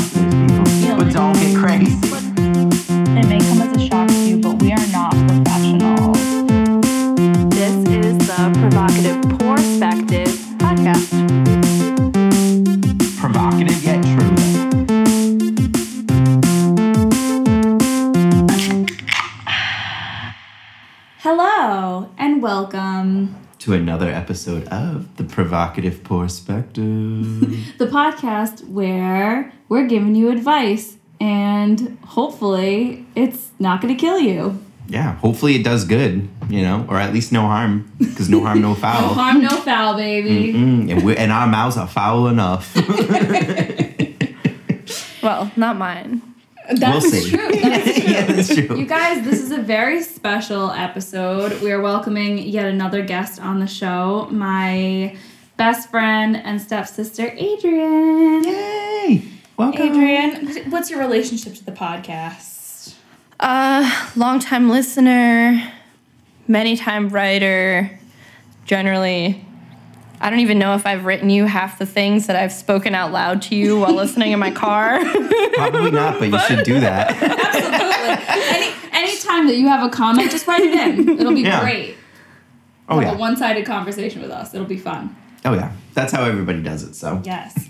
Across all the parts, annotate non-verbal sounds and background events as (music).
those Provocative Perspective. (laughs) The podcast where we're giving you advice and hopefully it's not going to kill you. yeah, hopefully it does good, you know, or at least no harm. Because no harm, no (laughs) foul. No harm, no foul, baby. And, we and our mouths are foul enough. (laughs) Well, not mine. That's We'll see. true. That's true. yeah, that's true. You guys, this is a very special episode. We are welcoming yet another guest on the show, my best friend and stepsister, Adriene. Yay! Welcome. Adriene, what's your relationship to the podcast? Uh, longtime listener, many time writer. Generally, I don't even know if I've written you half the things that I've spoken out loud to you while (laughs) listening in my car. Probably not, but you should do that. Absolutely. Any anytime that you have a comment, just write it in. It'll be Yeah. great. Oh Have yeah. a one-sided conversation with us. It'll be fun. Oh yeah. That's how everybody does it. So Yes.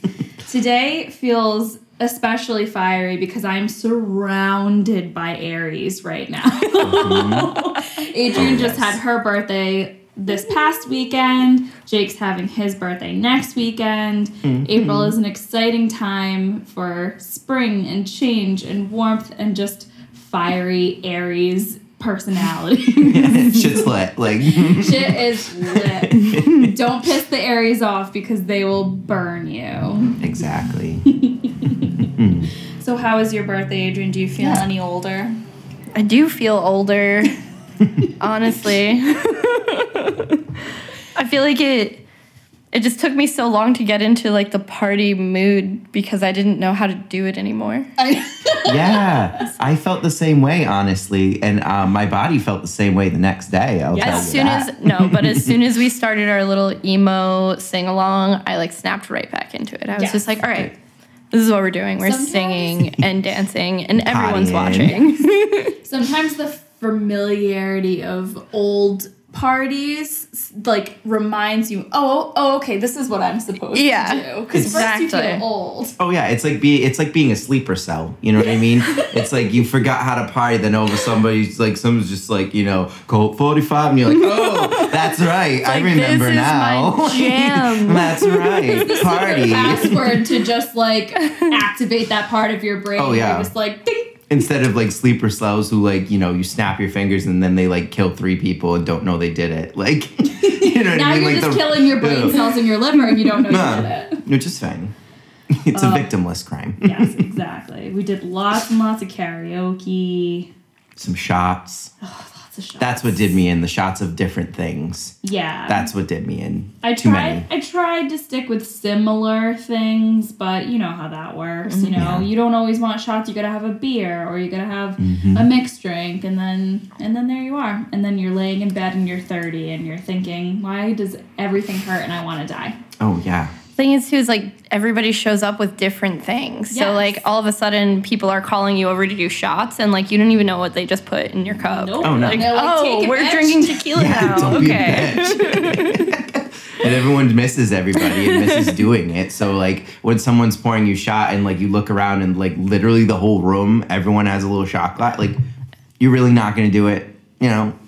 Today feels especially fiery because I'm surrounded by Aries right now. (laughs) Adriene Oh, just yes. had her birthday this past weekend. Jake's having his birthday next weekend. Mm-hmm. April is an exciting time for spring and change and warmth and just fiery Aries personality. (laughs) shit's (laughs) lit. Like Shit is lit. (laughs) Don't piss the Aries off because they will burn you. exactly. Mm. So, how is your birthday, Adriene? Do you feel Yeah. any older? I do feel older, honestly. I feel like it it just took me so long to get into like the party mood because I didn't know how to do it anymore. (laughs) Yeah, I felt the same way, honestly, and uh, my body felt the same way the next day. I'll tell you As soon that. as no, but as soon as we (laughs) started our little emo sing along, I like snapped right back into it. I was Yes. just like, all right, this is what we're doing. We're Sometimes- singing and (laughs) dancing, and everyone's watching. Sometimes the familiarity of old parties like reminds you, oh, oh, oh, okay, this is what I'm supposed Yeah, to do. Because first you exactly. feel old. Oh yeah, it's like be it's like being a sleeper cell. You know what I mean? (laughs) it's like you forgot how to party, then over somebody's like someone's just like you know Colt forty five, and you're like, oh, (laughs) (laughs) that's right, I remember this is now. my jam. that's right, party. Password to just like activate that part of your brain. Oh, yeah. You're just like, ding. Instead of like sleeper cells who like you know you snap your fingers and then they like kill three people and don't know they did it. Like (laughs) you know what Now I mean? you're like just the- killing your brain Ugh. cells in your liver and you don't know Nah, you did (laughs) it. Which is fine. (laughs) It's a uh, victimless crime. Yes, exactly. We did lots and lots of karaoke. Some shots. Lots of shots. That's what did me in. The shots of different things. Yeah. That's what did me in. I Too tried. many. I tried to stick with similar things, but you know how that works. You know, Yeah. you don't always want shots. You gotta have a beer, or you gotta have Mm-hmm. a mixed drink, and then and then there you are. And then you're laying in bed and you're 30, and you're thinking, why does everything hurt and I want to die? Oh yeah. Thing is too is like everybody shows up with different things. So like all of a sudden people are calling you over to do shots and like you don't even know what they just put in your cup. Nope. Oh, no. Like, They're like, oh, we're bitch." drinking tequila Yeah, now. don't be a okay. bitch. (laughs) and everyone misses everybody and misses (laughs) doing it. So like when someone's pouring you shot and like you look around and like literally the whole room, everyone has a little shot glass. Like you're really not gonna do it. You know.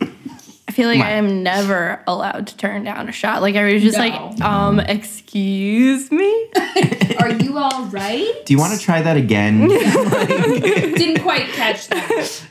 I feel like Come I am never allowed to turn down a shot. Like I was just No. like, um, excuse me. (laughs) Are you all right? Do you want to try that again? (laughs) (laughs) Didn't quite catch that.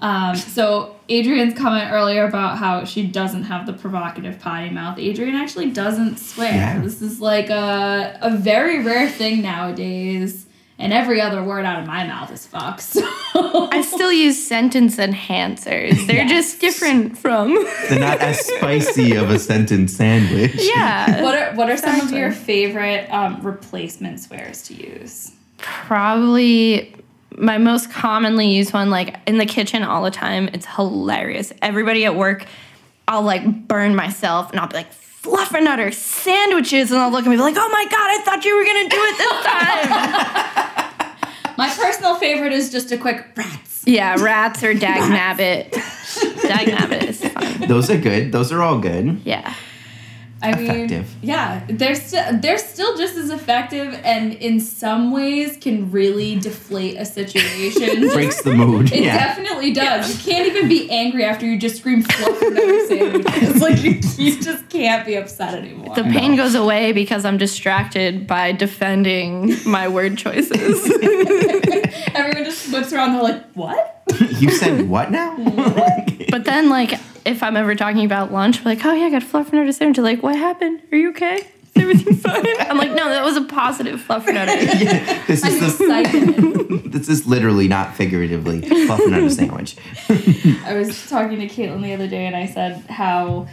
Um, so Adriene's comment earlier about how she doesn't have the provocative potty mouth. Adriene actually doesn't swear. Yeah. This is like a a very rare thing nowadays. And every other word out of my mouth is fuck. (laughs) So I still use sentence enhancers. They're Yes. just different from (laughs) They're not as spicy of a sentence sandwich. Yeah. what are what are some of your favorite um, replacement swears to use? Probably my most commonly used one, like in the kitchen all the time. It's hilarious. Everybody at work, I'll like burn myself and I'll be like, fluffernutter sandwiches. And I'll look at me like, oh my God, I thought you were going to do it this time. (laughs) My personal favorite is just a quick rats. Yeah, rats or dag (laughs) nabbit. dag nabbit is fun. Those are good. Those are all good. Yeah. I mean, Effective. yeah, they're still they're still just as effective, and in some ways can really deflate a situation. (laughs) Breaks the mood. (laughs) It yeah. definitely does. You can't even be angry after you just scream fluffernutter sandwiches. (laughs) Like you, you just can't be upset anymore. The pain goes away because I'm distracted by defending my word choices. Everyone just looks around. They're like, "What?" you said what now? but then, like, if I'm ever talking about lunch, we're like, oh yeah, I got fluffernutter sandwich. They're like, what happened? Are you okay? Is everything (laughs) fine? I'm like, no, that was a positive fluffernutter. (laughs) this I'm is the excited. (laughs) this is literally not figuratively fluffing out sandwich. I was talking to Caitlin the other day, and I said how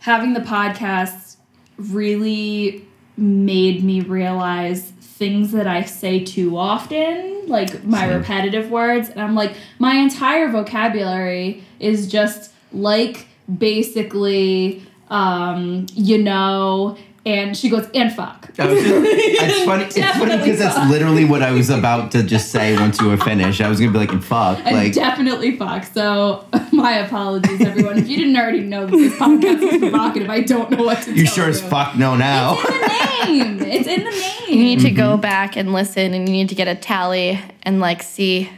having the podcast really made me realize things that I say too often, like my Same. repetitive words. And I'm like, my entire vocabulary is just like basically, um, you know, and she goes, and fuck. I was it's (laughs) funny. It's funny because that's literally what I was about to just say once you were finished. I was gonna be like, and fuck, And like definitely fuck. So (laughs) my apologies, everyone. If you didn't already know that this podcast is provocative, I don't know what to you tell sure as fuck know now. It's in the name. It's in the name. (laughs) You name. need to go back and listen, and you need to get a tally and like see.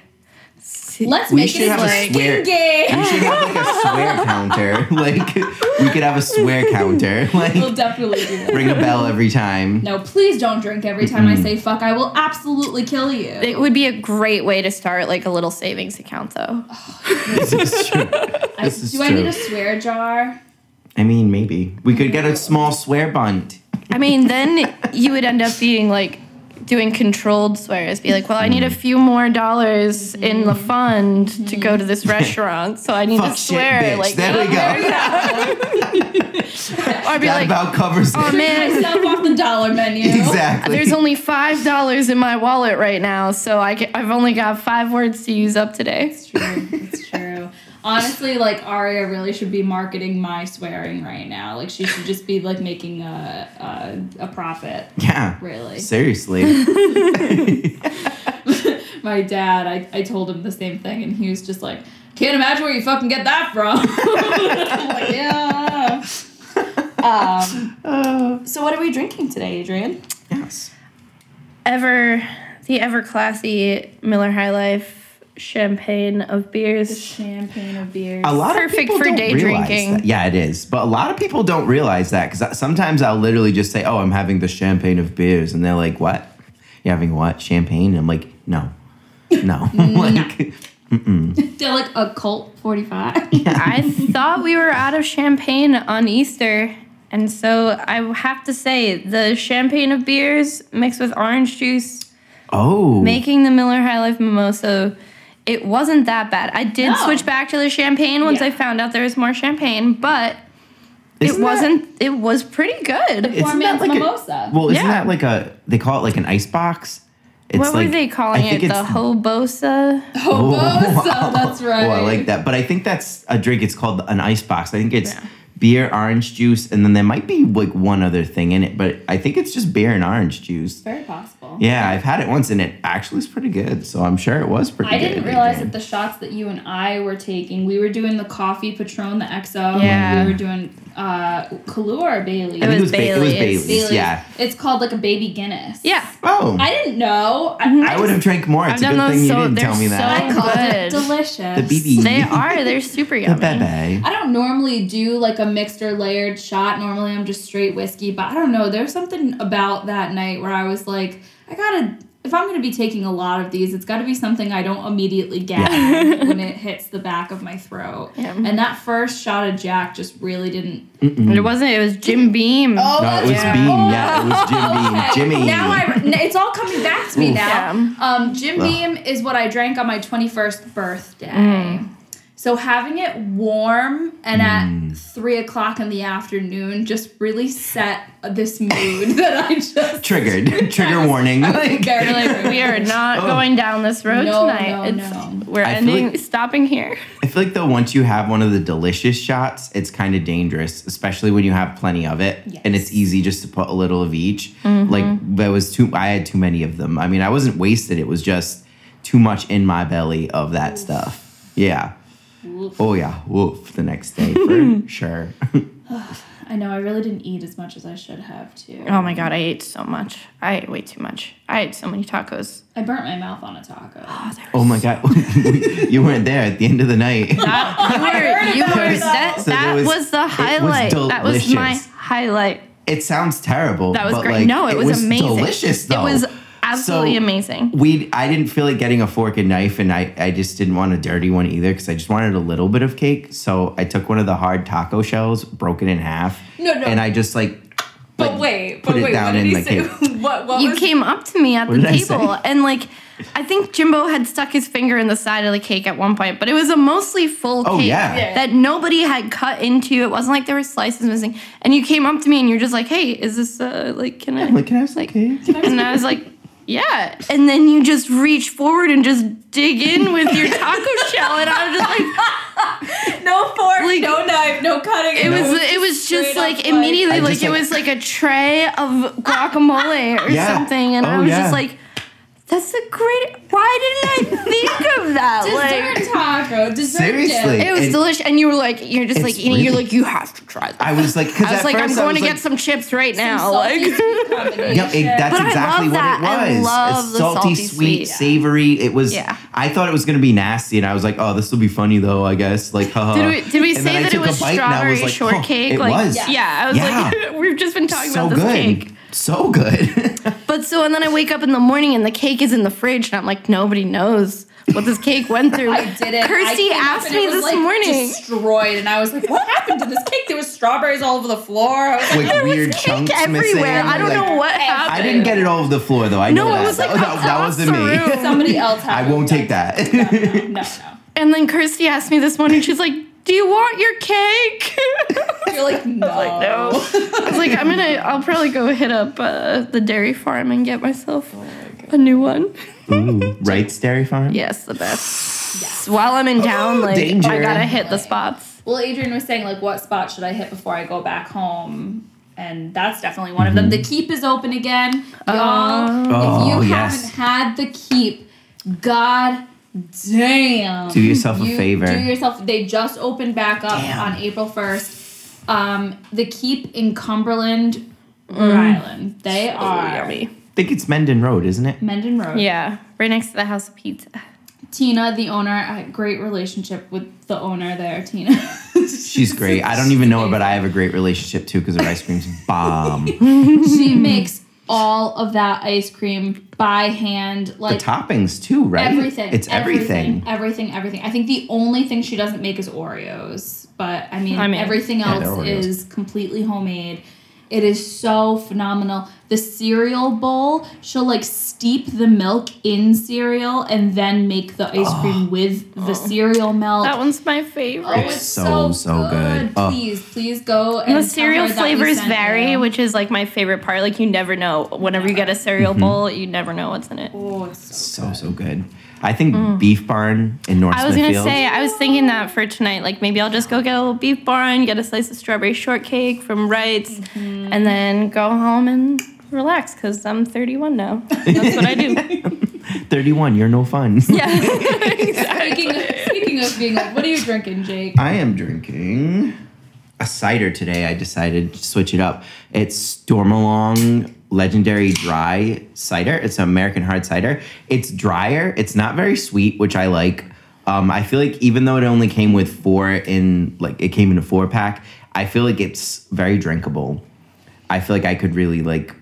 See Let's We make should it a have a swear- game. We should have like a swear (laughs) counter. Like we could have a swear counter. (laughs) Like We'll definitely do that. ring a bell every time. No, please don't drink every time I say fuck. I will absolutely kill you. It would be a great way to start like a little savings account, though. Oh, (laughs) this is true. I- This is do I need a swear jar? I mean, maybe we could get a small swear bunt. I mean, then you would end up being like doing controlled swears. Be like, well, I need a mm. few more dollars in the mm. fund to mm. go to this (laughs) restaurant, so I need Fuck to shit, swear. bitch. Like, there we oh, go. (laughs) or be That like, about covers oh it. man, Myself off the dollar menu. (laughs) Exactly. There's only five dollars in my wallet right now, so I can, I've only got five words to use up today. It's true. It's true. Honestly, like Aria really should be marketing my swearing right now. Like she should just be like making a a, a profit. yeah. Really. Seriously. (laughs) My dad, I, I told him the same thing, and he was just like, "Can't imagine where you fucking get that from." (laughs) Like, yeah. Um, so what are we drinking today, Adriene? yes. Ever the ever classy Miller High Life champagne of The beers. champagne of beers. A lot Perfect of people for don't day realize drinking. that. Yeah, it is. But a lot of people don't realize that because sometimes I'll literally just say, "Oh, I'm having the champagne of beers," and they're like, "What? You're having what? Champagne?" And I'm like, "No, no." (laughs) like, (laughs) They're like a cult forty five. I thought we were out of champagne on Easter. And so I have to say, the champagne of beers mixed with orange juice, oh, making the Miller High Life Mimosa, it wasn't that bad. I did No. switch back to the champagne once Yeah. I found out there was more champagne, but Isn't it wasn't, it was pretty good. Isn't Poor that man's like a- mimosa. well, isn't Yeah. that like a? They call it like an ice box. It's what were they calling it? The it's- Hobosa? Hobosa, oh, (laughs) that's right. Oh, I like that. But I think that's a drink. It's called an ice box. I think it's Yeah. Beer, orange juice, and then there might be like one other thing in it. But I think it's just beer and orange juice. Very possible. Yeah, I've had it once, and it actually is pretty good. So I'm sure it was pretty I good. I didn't realize that the shots that you and I were taking, we were doing the coffee Patron, the XO. Yeah. And we were doing uh, Kahlua or Bailey. It I think was Ba- it was Bailey's. Bailey's. Yeah. It's called like a baby Guinness. Yeah. Oh, I didn't know. I, Mm-hmm. I would have drank more. It's I've a done good those thing you so- didn't tell me that. I called it Good. delicious. The BB. They (laughs) are. They're super The yummy. bebe. I don't normally do like a mixed or layered shot. Normally I'm just straight whiskey, but I don't know. There's something about that night where I was like, I gotta. If I'm gonna be taking a lot of these, it's got to be something I don't immediately gag (laughs) when it hits the back of my throat. Yeah. And that first shot of Jack just really didn't. It wasn't. It was Jim Beam. Oh, No, it was that's Beam. right. Yeah, it was Jim Beam. Okay. (laughs) Jimmy. Now I, n- it's all coming back to me Oof. now. Yeah. Um, Jim Ugh. Beam is what I drank on my 21st birthday. Mm. So having it warm and Mm. at three o'clock in the afternoon just really set this mood (laughs) that I just Triggered. (laughs) Trigger warning. (laughs) Like, Like, we are not Oh. going down this road No, tonight. no, it's, no. We're I ending, like- stopping here. I feel like though once you have one of the delicious shots, it's kind of dangerous, especially when you have plenty of it, and it's easy just to put a little of each. Mm-hmm. Like there was too, I had too many of them. I mean, I wasn't wasted. It was just too much in my belly of that stuff. Yeah. Oof. Oh yeah. Woof. The next day for (laughs) sure. I know I really didn't eat as much as I should have too. Oh my god, I ate so much. I ate way too much. I ate so many tacos. I burnt my mouth on a taco. (gasps) Oh, oh my god. (laughs) you weren't there at the end of the night. (laughs) That, you were, you were, that, So that was, was- the highlight. that was my highlight. It sounds terrible. That was but, great. Like, no, it, was, amazing. Delicious though. It was absolutely So, amazing. We I didn't feel like getting a fork and knife, and I I just didn't want a dirty one either because I just wanted a little bit of cake. So I took one of the hard taco shells, broke it in half, No, no. and I just like. But like, wait, put but it wait, down what did in he the say? cake. (laughs) what what You was came up to me at What the table and like I think Jimbo had stuck his finger in the side of the cake at one point, but it was a mostly full Oh, cake yeah. Yeah. that nobody had cut into. It wasn't like there were slices missing. And you came up to me and you're just like, "Hey, is this uh like can I?" I'm like, can I have some cake? and I was like, "Yeah." And then you just reach forward and just dig in with your taco (laughs) shell, and I was just like, (laughs) no fork, Like- no knife, no cutting. it was it was just straight like immediately I like it was like a tray of guacamole or (laughs) Yeah. something, and I Oh, was yeah. just like. That's a great. Why didn't I think of that? dessert like, taco, dessert Seriously. dip. it was It- delicious, and you were like, you're just like eating. You're like, you have to try that. I was like, I was like, first I'm going was to like, get some chips right now. Like, sweet. (laughs) Yep, it, that's But I exactly love what that. it I was. love It's the salty, salty sweet, sweet. savory. It was. Yeah. I thought it was gonna be nasty, and I was like, "Oh, this will be funny though." I guess. Like, haha. did we did we And then say I that it took a was bite and I strawberry was like, "Huh, shortcake? It like, was. yeah, I was Yeah. like, (laughs) we've just been talking so about this good. cake. So good. (laughs) But so, and then I wake up in the morning and the cake is in the fridge, and I'm like, nobody knows what this cake went through. (laughs) I did it. Kirsty came up asked and me it was, this like, morning. Destroyed, and I was like, "What happened to this cake? There was strawberries all over the floor." I was like, like There was weird cake chunks everywhere. missing. I don't like- know what happened. I didn't get it all over the floor though. I No, know it that. was, like, that, that, that wasn't me. (laughs) Somebody else had I won't take that. No, no, no. And then Kirsty asked me this morning. She's like, "Do you want your cake?" You're like, (laughs) no. like, no. I was like, "I'm gonna. I'll probably go hit up uh, the dairy farm and get myself a new one." Ooh, (laughs) right, Dairy Farm. Yes, the best. Yes. While I'm in town, like Danger. I gotta hit the spots. Well, Adriene was saying like, what spot should I hit before I go back home? And that's definitely one of them. The keep is open again, y'all. Oh, if you yes. haven't had the keep, god damn, Do yourself a You favor. Do yourself. They just opened back up Damn. on April first. Um, the keep in Cumberland, Rhode Island. They are Yummy. I think it's Mendon Road, isn't it? Mendon Road. Yeah, right next to the House of Pizza. Tina, the owner, a great relationship with the owner there, Tina. (laughs) She's great. I don't even know her, but I have a great relationship too because her ice cream's bomb. (laughs) she makes all of that ice cream by hand, the like toppings too, right? everything. It's everything. everything, everything. I think the only thing she doesn't make is Oreos, but I mean, I mean, everything else they're is completely homemade. It is so phenomenal. The cereal bowl, she'll like steep the milk in cereal and then make the ice cream with the cereal milk. That one's my favorite. Oh, favorite. it's so, so, so good. Oh. Please, please go and the tell cereal her that we flavors sent vary, you. which is like my favorite part. Like you never know. Whenever you get a cereal Mm-hmm. bowl, you never know what's in it. Oh, it's so, So so good. I think Beef Barn in North Mm. I was gonna say, I was thinking that for tonight. Like maybe I'll just go get a little beef barn, get a slice of strawberry shortcake from Wright's, Mm-hmm. and then go home and relax because I'm 31 now. That's what I do. (laughs) 31. You're no fun. (laughs) yeah. (laughs) Speaking of, speaking of being like, what are you drinking, Jake? I am drinking a cider today. I decided to switch it up. It's Stormalong Legendary Dry Cider. It's an American hard cider. It's drier. It's not very sweet, which I like. Um, I feel like even though it only came with four in like it came in a four pack, I feel like it's very drinkable. I feel like I could really like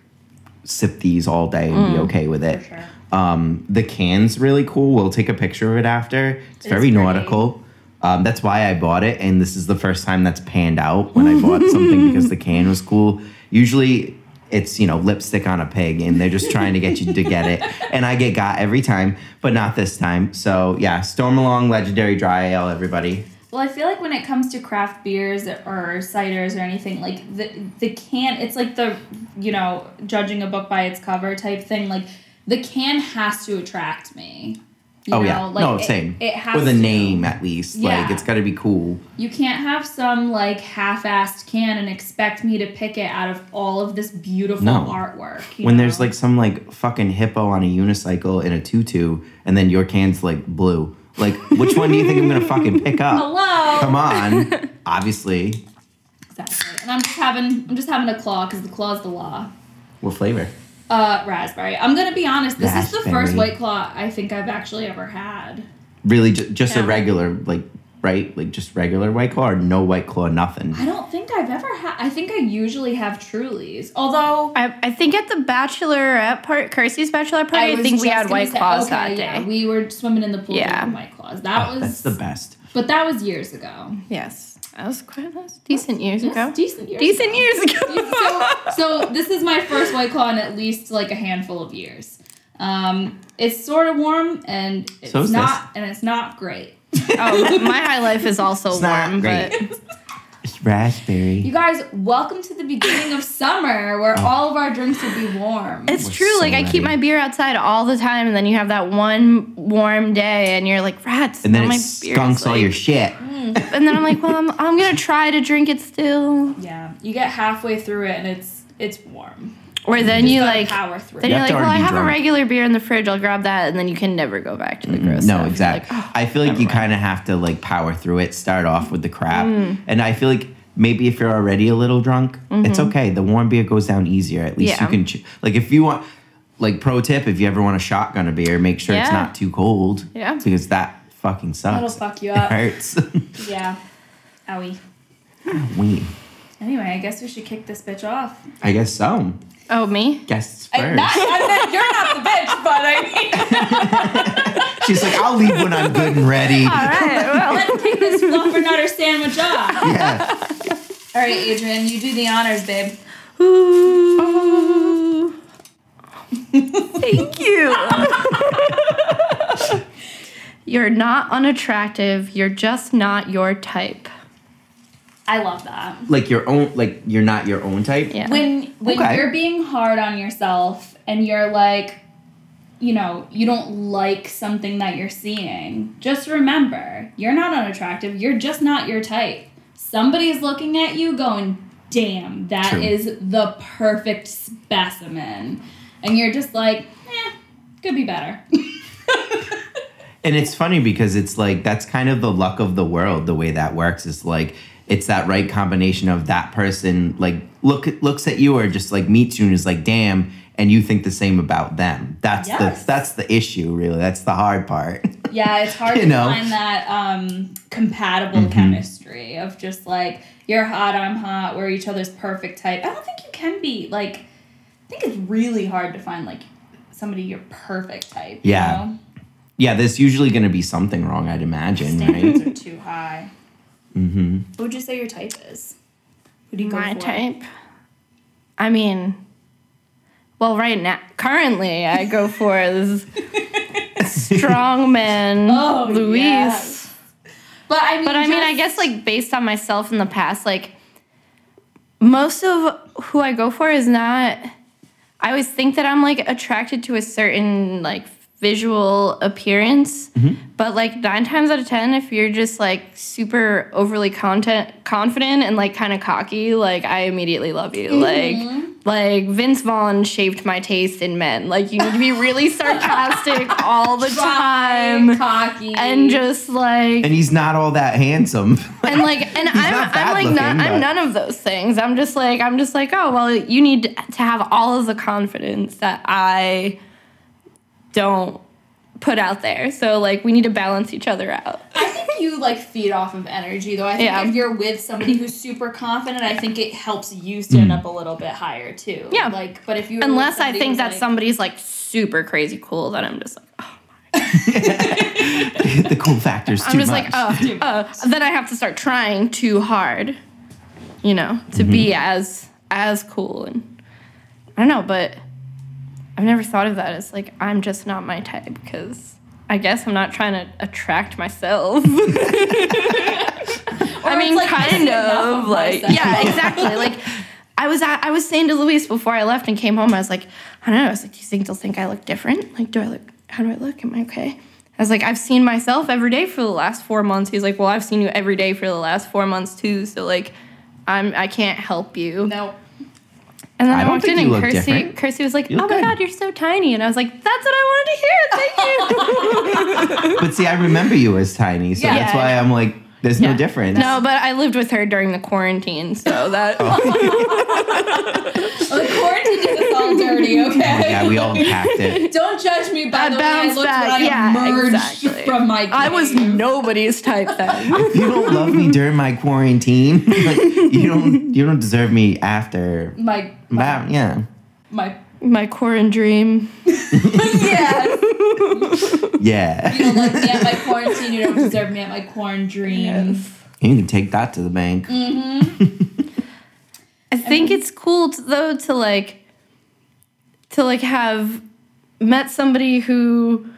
sip these all day and be okay with it. sure. Um, the can's really cool. We'll take a picture of it after. It's It very pretty. nautical. Um, that's why I bought it, and this is the first time that's panned out when I (laughs) bought something because the can was cool. Usually, it's you know lipstick on a pig, and they're just trying to get you to get it, and I get got every time, but not this time. So yeah, Stormalong Legendary Dry Ale, everybody. Well, I feel like when it comes to craft beers or ciders or anything, like the the can, it's like the you know judging a book by its cover type thing. Like the can has to attract me. You oh know, yeah, like no, same. It, has With a name at least. Like it's got to be cool. You can't have some like half-assed can and expect me to pick it out of all of this beautiful No. artwork. When there's like some like fucking hippo on a unicycle in a tutu, and then your can's like blue. Like, which one do you think I'm gonna fucking pick up? (laughs) hello. Come on. (laughs) Obviously. Exactly. And I'm just having I'm just having a claw because the claw's the law. What flavor? Uh, raspberry. I'm gonna be honest. This is the first white claw I think I've actually ever had. Really, ju- just a regular, like, right? Like just regular white claw, or no white claw, nothing. I don't think I've ever had. I think I usually have Trulies. Although I, I think at the bachelorette part, Kirsty's bachelorette party, I, was think we had gonna white say- claws okay, that yeah, we were swimming in the pool Yeah. drinking white claws. That Oh, was that's the best. But that was years ago. yes, that was quite that was decent years Yes, ago. decent years. Ago. Decent ago. years ago. so, so this is my first white claw in at least like a handful of years. Um, it's sort of warm and it's So is not, and it's not great. oh, my high life is also It's not warm, great. but It's raspberry. You guys, welcome to the beginning of summer where oh. all of our drinks will be warm. it's We're true. so like I keep my beer outside all the time, and then you have that one warm day, and you're like, rats. and then it my beer's, skunks all like-" your shit. Mm. And then I'm like, well, I'm, I'm gonna try to drink it still. yeah, you get halfway through it and it's it's warm. Or then Just you like. power through. Then You you're like, well, I already be have a regular beer in the fridge. I'll grab that, and then you can never go back to the gross stuff. No, You're exactly. like, oh, I feel like you kind of have to like power through it, start off with the crap. Mm. And I feel like maybe if you're already a little drunk, it's okay. The warm beer goes down easier. At least Mm-hmm. Yeah. you can, ch- like, if you want, like, pro tip, if you ever want a shotgun a beer, make sure it's not too cold. Yeah. Because that fucking sucks. That'll fuck you (laughs) It up. hurts. (laughs) yeah. Owie. we, Anyway, I guess we should kick this bitch off. I guess so. Oh, me? Guests I, first. not, I meant, you're not the bitch, but I mean, (laughs) She's like, I'll leave when I'm good and ready. All right. Well, let's kick this fluffernutter sandwich off. yeah. All right, Adriene, you do the honors, babe. Ooh. Thank you. (laughs) you're not unattractive. You're just not your type. I love that. Like your own, like you're not your own type. Yeah. When when Okay. you're being hard on yourself and you're like, you know, you don't like something that you're seeing, just remember, you're not unattractive. You're just not your type. Somebody's looking at you going, "Damn, that True. is the perfect specimen." And you're just like, "Eh, could be better." (laughs) And it's funny because it's like that's kind of the luck of the world. The way that works is like it's that right combination of that person like look looks at you or just like meets you and is like, damn, and you think the same about them. That's Yes. the that's the issue, really. That's the hard part. (laughs) Yeah, it's hard (laughs) You to know? find that um, compatible Mm-hmm. chemistry of just like you're hot, I'm hot, we're each other's perfect type. I don't think you can be like. I think it's really hard to find like somebody your perfect type. you Yeah. know? yeah, there's usually going to be something wrong. I'd imagine, standards right? are too high. Mm-hmm. What would you say your type is? Who do you My go for? type. I mean, well, right now, currently, I go (laughs) for this strongman (laughs) Oh, Luis. yes. But I mean, But I mean, I guess like based on myself in the past, like most of who I go for is not. I always think that I'm like attracted to a certain like visual appearance, mm-hmm. but like nine times out of ten, if you're just like super overly content confident and like kind of cocky, like I immediately love you. Mm-hmm. Like like Vince Vaughn shaped my taste in men. Like you need to be really (laughs) sarcastic all the Dry, time. cocky, And just like and he's not all that handsome. (laughs) and like and (laughs) I'm, I'm like looking, none, I'm none of those things i'm just like i'm just like oh well you need to have all of the confidence that i don't put out there so like we need to balance each other out I think you like feed off of energy though. I think Yeah. if you're with somebody who's super confident, I think it helps you stand up a little bit higher too. Yeah. Like, but if you unless i think that like, somebody's like super crazy cool then i'm just like oh my. (laughs) the cool factor's too i'm just much. like oh, oh then i have to start trying too hard you know to be mm-hmm. as as cool and i don't know but i've never thought of that as like i'm just not my type because i guess i'm not trying to attract myself (laughs) i mean like, I kind (laughs) of of like myself. yeah exactly like I was at, I was saying to Luis before I left and came home, I was like, I don't know, I was like, do you think they'll think I look different? Like, do I look, how do I look? Am I okay? I was like, I've seen myself every day for the last four months. He's like, Well, I've seen you every day for the last four months too. So like, I'm I can't help you. No. And then I I, walked in and Kirsty. Kirsty was like, "Oh my good." god, you're so tiny," and I was like, "That's what I wanted to hear. Thank you." (laughs) But see, I remember you as tiny, so Yeah. that's why I'm like, there's no difference. no, but I lived with her during the quarantine, so that Oh, (laughs) the quarantine did us all dirty, okay? (laughs) Yeah, we all packed it. Don't judge me by I the way I bounced looked back. when I Yeah, emerged exactly. from my I was nobody's type then. (laughs) If you don't love me during my quarantine, like, you don't you don't deserve me after. my my, Wow, yeah. my My quarantine dream. yes. Yeah. You don't like me at my quarantine. You don't deserve me at my quarantine. You can take that to the bank. Mm-hmm. I think it's cool to, though to like to like have met somebody who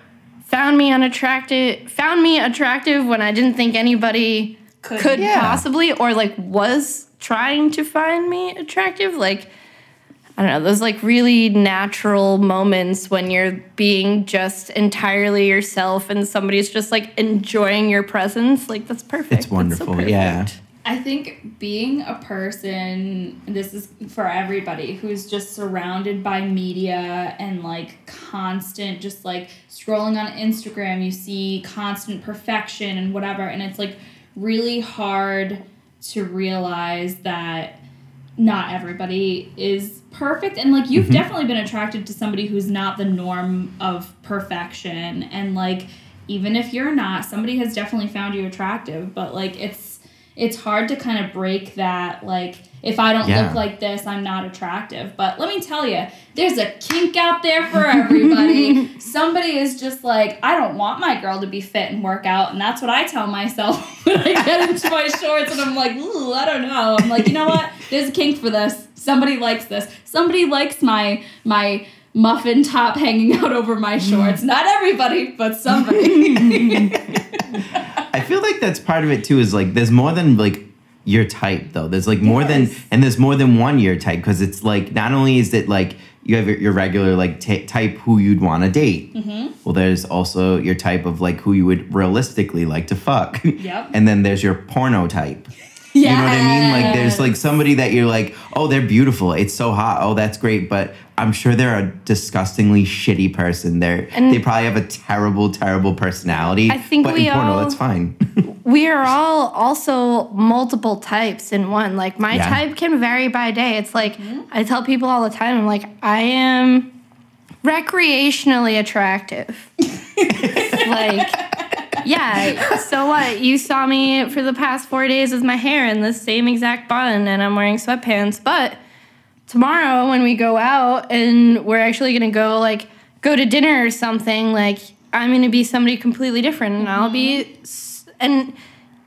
found me unattractive found me attractive when I didn't think anybody Could. could, Yeah. possibly or like was trying to find me attractive like I don't know those like really natural moments when you're being just entirely yourself and somebody's just like enjoying your presence like that's perfect It's That's so wonderful, yeah. I think being a person, and this is for everybody, who's just surrounded by media and like constant, just like scrolling on Instagram, you see constant perfection and whatever. And it's like really hard to realize that not everybody is perfect. And like you've mm-hmm. definitely been attracted to somebody who's not the norm of perfection. And like, even if you're not, somebody has definitely found you attractive. But like, it's, it's hard to kind of break that like if i don't Yeah. look like this i'm not attractive. But let me tell you there's a kink out there for everybody. (laughs) Somebody is just like i don't want my girl to be fit and work out and that's what i tell myself (laughs) when i get into my shorts and i'm like ooh i don't know. I'm like you know what? There's a kink for this. Somebody likes this. Somebody likes my my muffin top hanging out over my shorts. Mm. Not everybody but somebody (laughs) (laughs) I feel like that's part of it too. Is like there's more than like your type though. There's like more than and there's more than one your type because it's like not only is it like you have your, your regular like ta type who you'd want to date. Mm-hmm. Well, there's also your type of like who you would realistically like to fuck. Yep. and then there's your porno type. You know what I mean? Like there's like somebody that you're like, oh, they're beautiful. It's so hot. Oh, that's great. But I'm sure they're a disgustingly shitty person. They're And- they probably have a terrible, terrible personality. I think but we in porno, all- that's fine. (laughs) we are all also multiple types in one. Like my Yeah. type can vary by day. It's like mm-hmm. I tell people all the time, I'm like, I am recreationally attractive. (laughs) like yeah, so what? You saw me for the past four days with my hair in the same exact bun and I'm wearing sweatpants, but tomorrow when we go out and we're actually gonna go like go to dinner or something like i'm gonna be somebody completely different and i'll be mm-hmm. and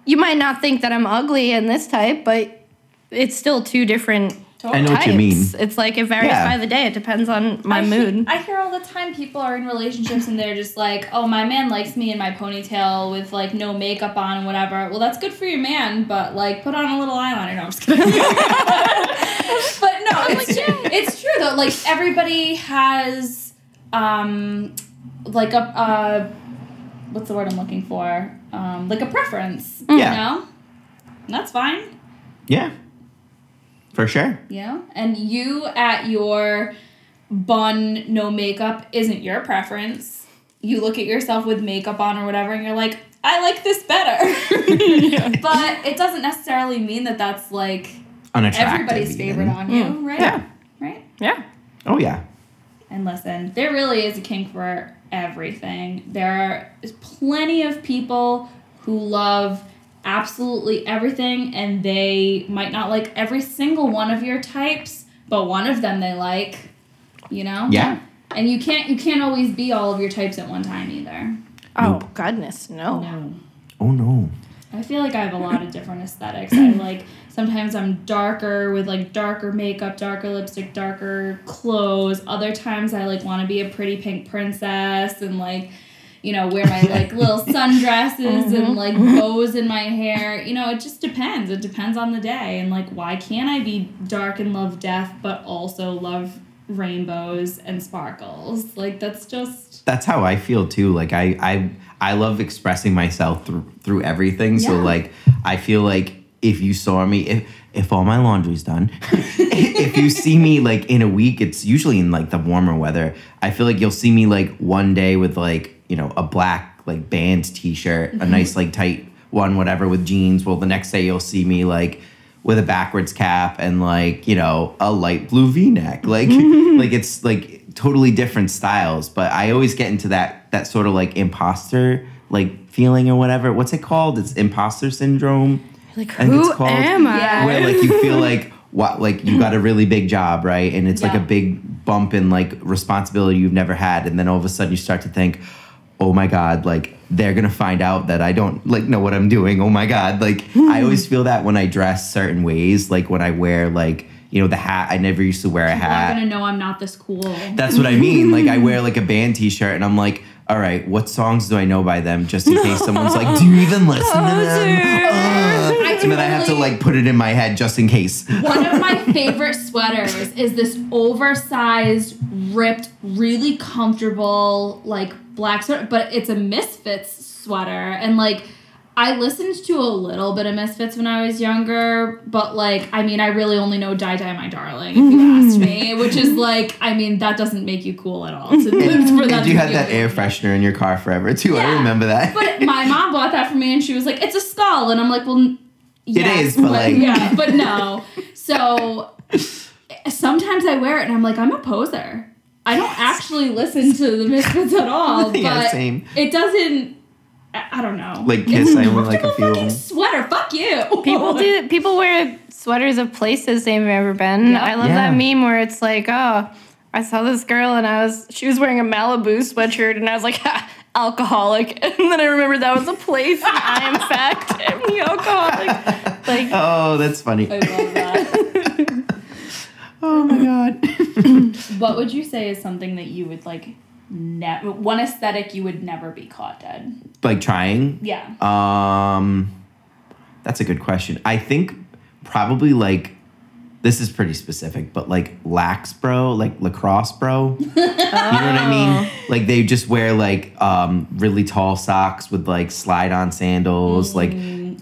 you might not think that i'm ugly in this type but it's still two different I know what you mean. it's like it varies Yeah. by the day it depends on my I he- mood I hear all the time people are in relationships and they're just like, oh, my man likes me in my ponytail with like no makeup on and whatever. Well, that's good for your man, but like put on a little eyeliner. No, I'm just kidding. (laughs) but no, it's, it's true though. Like everybody has um like a uh what's the word I'm looking for? Um like a preference. Yeah. You know? And that's fine. yeah, for sure. Yeah. And you at your bun, no makeup isn't your preference. You look at yourself with makeup on or whatever, and you're like, I like this better. (laughs) (laughs) but it doesn't necessarily mean that that's like Unattractive. everybody's even. favorite on you, mm. right? Yeah. Right? yeah Oh yeah. And listen, there really is a kink for everything. There are plenty of people who love absolutely everything, and they might not like every single one of your types, but one of them they like. You know? Yeah. And you can't you can't always be all of your types at one time either. oh goodness no No. Oh no. I feel like I have a lot of different aesthetics. I like sometimes I'm darker with like darker makeup, darker lipstick, darker clothes. Other times I like want to be a pretty pink princess and like you know wear my like little (laughs) sundresses and mm-hmm. like mm-hmm. bows in my hair. You know, it just depends. It depends on the day and like why can't I be dark and love death but also love rainbows and sparkles. Like that's just that's how I feel too. Like I I I love expressing myself through through everything. So like I feel like if you saw me if if all my laundry's done, (laughs) if you see me like in a week, it's usually in like the warmer weather. I feel like you'll see me like one day with like, you know, a black like band t-shirt, a mm-hmm. nice like tight one whatever with jeans. Well, the next day you'll see me like with a backwards cap and like you know a light blue v-neck. (laughs) Like like it's like totally different styles. But i always get into that that sort of like imposter like feeling or whatever. What's it called? It's imposter syndrome? Like, think it's who called- am I? Yeah. where like you feel like what like you got a really big job right? And it's like a big bump in like responsibility you've never had. And then all of a sudden you start to think oh my god like they're gonna find out that i don't like know what i'm doing oh my god like i hmm. always feel that when i dress certain ways like when i wear like you know the hat i never used to wear a hat gonna know I'm not this cool. that's what I mean. Like I wear like a (laughs) band T-shirt, and I'm like, all right, what songs do I know by them? Just in case someone's like, do you even listen to them? I and then I have to like put it in my head just in case. One of my (laughs) favorite sweaters is this oversized, ripped, really comfortable, like black sweater, but it's a Misfits sweater. And like, I listened to a little bit of Misfits when I was younger, but like, I mean, I really only know Die Die My Darling, if you (laughs) ask me, which is like, I mean, that doesn't make you cool at all. To, (laughs) for that And you had that air freshener in your car forever too. Yeah. I remember that. But (laughs) my mom bought that for me and she was like, it's a skull. And I'm like, well, n- yes, is, but, like- yeah, but no. So sometimes I wear it and I'm like, I'm a poser. I don't actually listen to the Misfits at all. (laughs) But Yeah, same. it doesn't, I, I don't know. Like Kiss, I only like a few of fucking sweater. Fuck you. People do. (laughs) People wear sweaters of places they've never been. Yeah. I love Yeah. that meme where it's like, oh, I saw this girl and I was she was wearing a Malibu sweatshirt and I was like, ha, (laughs) alcoholic. And then I remembered that was a place and I in fact am the alcoholic. Like Oh, that's funny. I love that. Oh my god. (laughs) what would you say is something that you would like, ne- one aesthetic you would never be caught dead? like trying. Yeah. Um, that's a good question. I think probably like this is pretty specific, but like lax bro, like lacrosse bro. (laughs) You know what I mean? Like they just wear like um really tall socks with like slide on sandals, like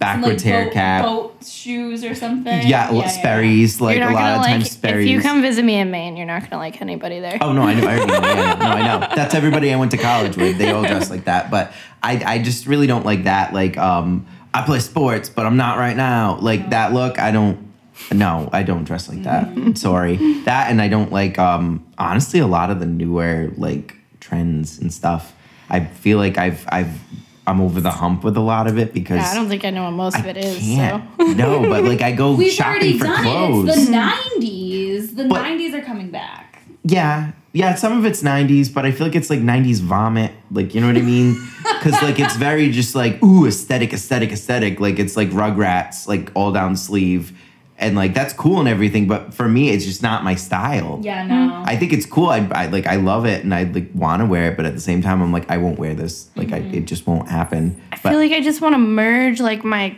backwards Some, like, hair boat, cap. boat shoes or something. Yeah, yeah, Sperry's. Like a lot gonna of like times if you come visit me in Maine, you're not gonna like anybody there. Oh no, I know. I already know. Yeah, (laughs) no, I know. That's everybody I went to college with. They all dress like that. But I, I just really don't like that. Like, um, I play sports, but I'm not right now. Like that look, I don't. No, I don't dress like that. Sorry. That and I don't like. Um, honestly, a lot of the newer like trends and stuff. I feel like I've I've I'm over the hump with a lot of it because Yeah, I don't think I know what most of it is. can't. So no, but like I go (laughs) We've shopping already for done clothes. it. It's the '90s. The But- '90s are coming back. Yeah, yeah. Some of it's '90s, but I feel like it's like '90s vomit. Like you know what I mean? (laughs) Because like it's very just like ooh aesthetic, aesthetic, aesthetic. Like it's like Rugrats, like all down sleeve, and like that's cool and everything. But for me, it's just not my style. Yeah, mm-hmm. no. I think it's cool. I, I like I love it, and I like want to wear it. But at the same time, I'm like I won't wear this. Like I, mm-hmm. it just won't happen. I feel like I just want to merge like my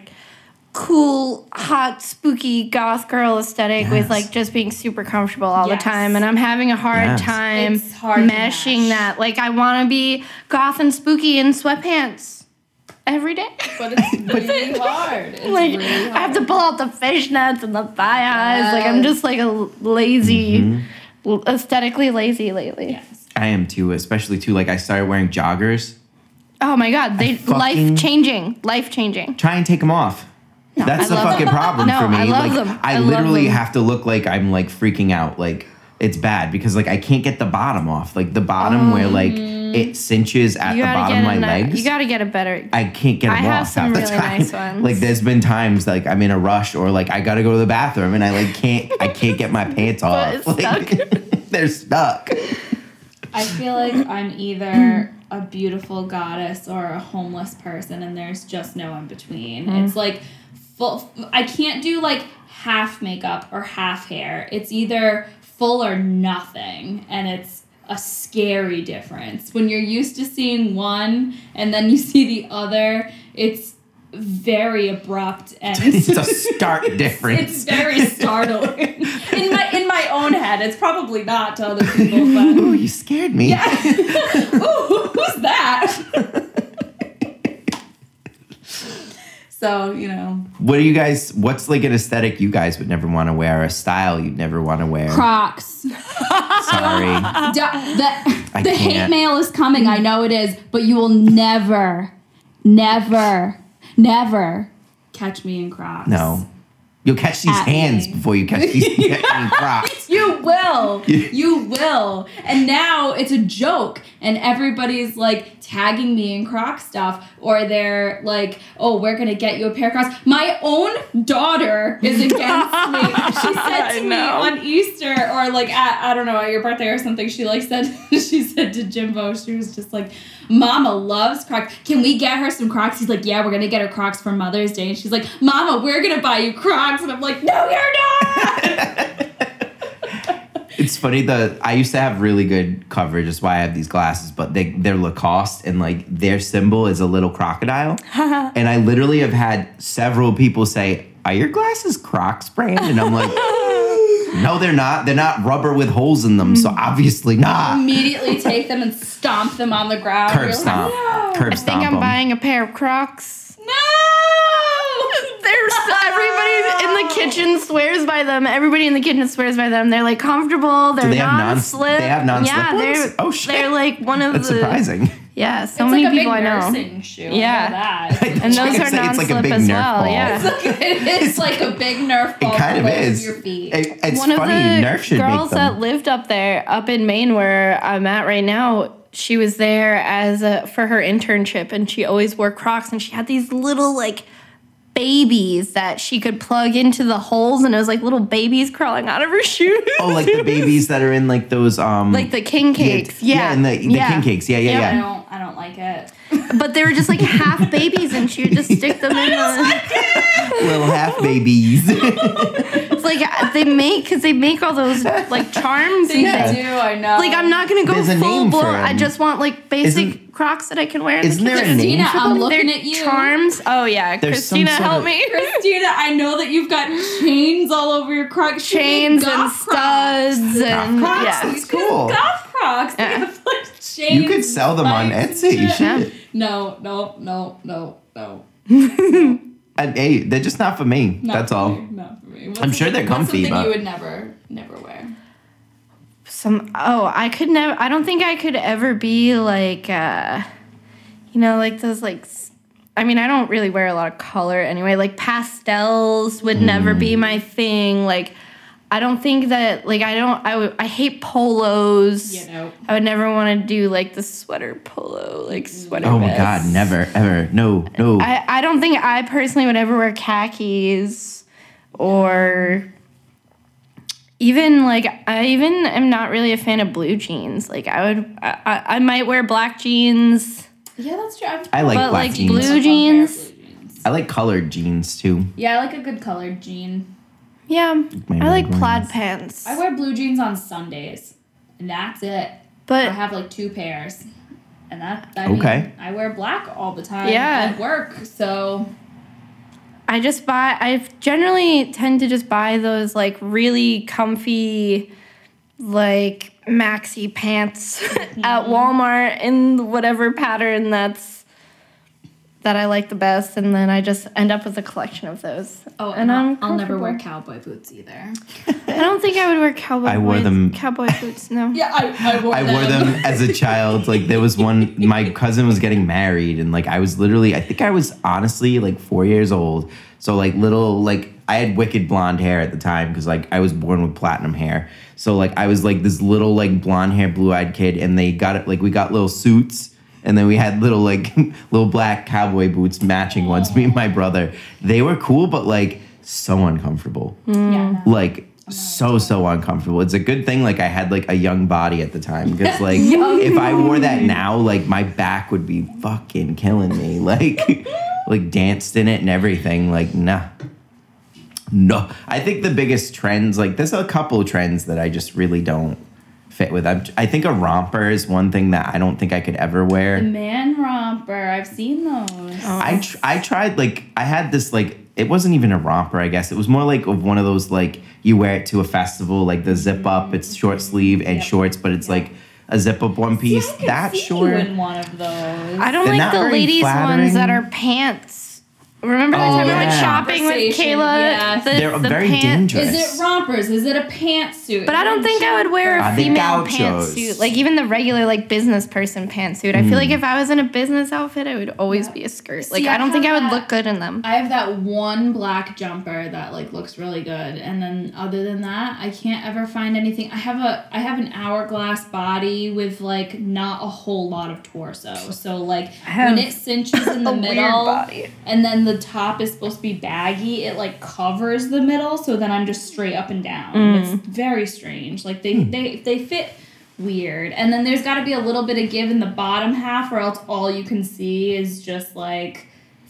cool, hot, spooky goth girl aesthetic with like just being super comfortable all Yes. the time. And I'm having a hard Yes. time It's hard meshing mesh. that. Like I want to be goth and spooky in sweatpants every day. but it's (laughs) really hard. It's like really I have to pull out the fishnets and the thigh highs. Like I'm just like a lazy, Mm-hmm. aesthetically lazy lately. Yes. I am too, especially too. Like I started wearing joggers. Oh my god, they life changing, life changing. try and take them off. That's I the fucking them. problem No, for me. I love like them. I, I literally them. have to look like I'm like freaking out. Like it's bad because like I can't get the bottom off. Like the bottom where like it cinches at Um, You the gotta bottom get of my a legs. You gotta get a better. I can't get I them have off some half the really time. nice (laughs) ones. Like there's been times like I'm in a rush or like I gotta go to the bathroom and I like can't I can't get my (laughs) pants off. it's Like, (laughs) they're stuck. I feel like I'm either a beautiful goddess or a homeless person, and there's just no in between. It's like full. I can't do like half makeup or half hair. It's either full or nothing, and it's a scary difference. When you're used to seeing one and then you (laughs) see the other, it's very abrupt and (laughs) It's a (laughs) stark difference. it's very startling in my in my own head. It's probably not to other people, but Ooh, you scared me. yeah Ooh, who's that? So, you know. What do you guys? What's like an aesthetic you guys would never want to wear? A style you'd never want to wear? Crocs. (laughs) Sorry. (laughs) D- the the hate mail is coming. I know it is, but you will never, never, never catch me in Crocs. No. You'll catch these At hands me. before you catch these (laughs) crocs. You will. You will. And now it's a joke. And everybody's like tagging me in Croc stuff. Or they're like, oh, we're to get you a pair of Crocs. My own daughter is against me. (laughs) She said to me on Easter or like at, I don't know, at your birthday or something, she like said, (laughs) she said to Jimbo, she was just like, Mama loves Crocs. Can we get her some Crocs? He's like, yeah, we're to get her Crocs for Mother's Day. And she's like, Mama, we're to buy you Crocs. And I'm like, no, you're not. (laughs) It's funny the I used to have really good coverage. That's why I have these glasses, but they they're Lacoste and like their symbol is a little crocodile. (laughs) and I literally have had several people say, "Are your glasses Crocs brand?" And I'm like, (laughs) "No, they're not. They're not rubber with holes in them, so mm. obviously not." immediately take them and stomp them on the ground. Curb You're like, no. Curb I think stomp I'm 'em. buying a pair of Crocs. No. There's everybody in the (laughs) kitchen swears by them. Everybody in the kitchen swears by them. They're like comfortable. They're they have non- non-slip. they have non-slip Yeah, ones? Oh, they're Oh, shit. they're like one of That's the surprising. yeah. So it's many like a people big I know. nursing shoe. I Yeah. know that. (laughs) And those are gonna say, it's like a non-slip big as well. ball. Yeah. it is like a big Nerf ball It kind of is. your feet. It- it's one funny. of the Nerf should girls make them. that lived up there, up in Maine, where I'm at right now, she was there as a, for her internship, and she always wore Crocs, and she had these little like babies that she could plug into the holes, and it was like little babies crawling out of her shoes. oh, like the babies that are in like those um like the king cakes, yeah, yeah, and the, the Yeah. king cakes, yeah, yeah, Yep. I don't. I don't like it. (laughs) But they were just like half (laughs) babies, and she would just stick them in (laughs) the. Little half babies. It's like they make because they make all those like charms and Yeah. things. do. I know. Like I'm not gonna go There's a full name for blown. I just want like basic Isn't- Crocs that I can wear. Isn't there a name Christina, for I'm them? looking They're at you. Charms. Oh yeah, There's some Christina, sort help of- me. (laughs) Christina, I know that you've got chains all over your Crocs. You Chains need and Crocs. studs and Crocs, yeah. that's cool. Golf Crocs. They Yeah. have like chains. You could sell them on spikes, Etsy. You shit. should. No, no, no, no, no. And, hey, they're just not for me. Not That's for all. me, Not for me. What's I'm sure they're comfy, Something but- you would never, never wear. Some oh I could never. I don't think I could ever be like, uh you know, like those like. i mean, I don't really wear a lot of color anyway. Like pastels would never Mm. be my thing. Like. I don't think that like I don't I I hate polos. You know. I would never want to do like the sweater polo like sweater. Oh my vest. god, never, ever, no, no. I, I don't think I personally would ever wear khakis or even like I even am not really a fan of blue jeans. Like I would I, I, I might wear black jeans. Yeah, that's true. I've I like But, black like, jeans. blue Love jeans? blue jeans. I like colored jeans too. Yeah, I like a good colored jean. Yeah. My I like red plaid ones. pants. I wear blue jeans on Sundays, and that's it. But I have like two pairs, and that. I Okay. Mean, I wear black all the time. Yeah. At work, so I just buy I generally tend to just buy those like really comfy like maxi pants (laughs) at mm-hmm. Walmart in whatever pattern that's that I like the best and then I just end up with a collection of those. oh, and I'm I'll, I'll never wear cowboy boots either. I don't think I would wear cowboy boots. I wore boots- them- cowboy boots, no. (laughs) Yeah, I, I wore I them. wore them as a child. Like there was one, my cousin was getting married, and like I was literally, I think I was honestly like four years old. So like little, like I had wicked blonde hair at the time because like I was born with platinum hair. So like I was like this little like blonde hair, blue eyed kid, and they got it like we got little suits. And then we had little like (laughs) little black cowboy boots matching ones. Me and my brother, they were cool, but like so uncomfortable mm. Yeah. like so so uncomfortable. It's a good thing like I had like a young body at the time because (laughs) like if I wore that now, like my back would be fucking killing me. (laughs) Like like danced in it and everything. Like nah. No, I think the biggest trends like there's a couple trends that I just really don't fit with. I'm, I think a romper is one thing that I don't think I could ever wear. Man romper. I've seen those. Oh. I tr- I tried like I had this like it wasn't even a romper, I guess. It was more like of one of those like you wear it to a festival, like the zip up. It's mm-hmm. short sleeve and Yep. shorts, but it's like a zip up one piece. See, I could that see short. You in one of those. I don't They're like the very ladies ones that are pants. Remember the Oh, time we went shopping with Kayla? yeah. The, They're the very pant- dangerous. Is it rompers? Is it a pantsuit? But I don't think I would wear a female pantsuit. Like even the regular like business person pantsuit. I feel like hmm. if I was in a business outfit, I would always be a skirt. Like See, I I don't think I would that- look good in them. I have that one black jumper that like looks really good, and then other than that, I can't ever find anything. I have a I have an hourglass body with like not a whole lot of torso, so like when it cinches (laughs) in the a weird middle, body. and then the top is supposed to be baggy, it like covers the middle, so then I'm just straight up and down. Mm. It's very strange. Like they they they fit weird, and then there's got to be a little bit of give in the bottom half, or else all you can see is just like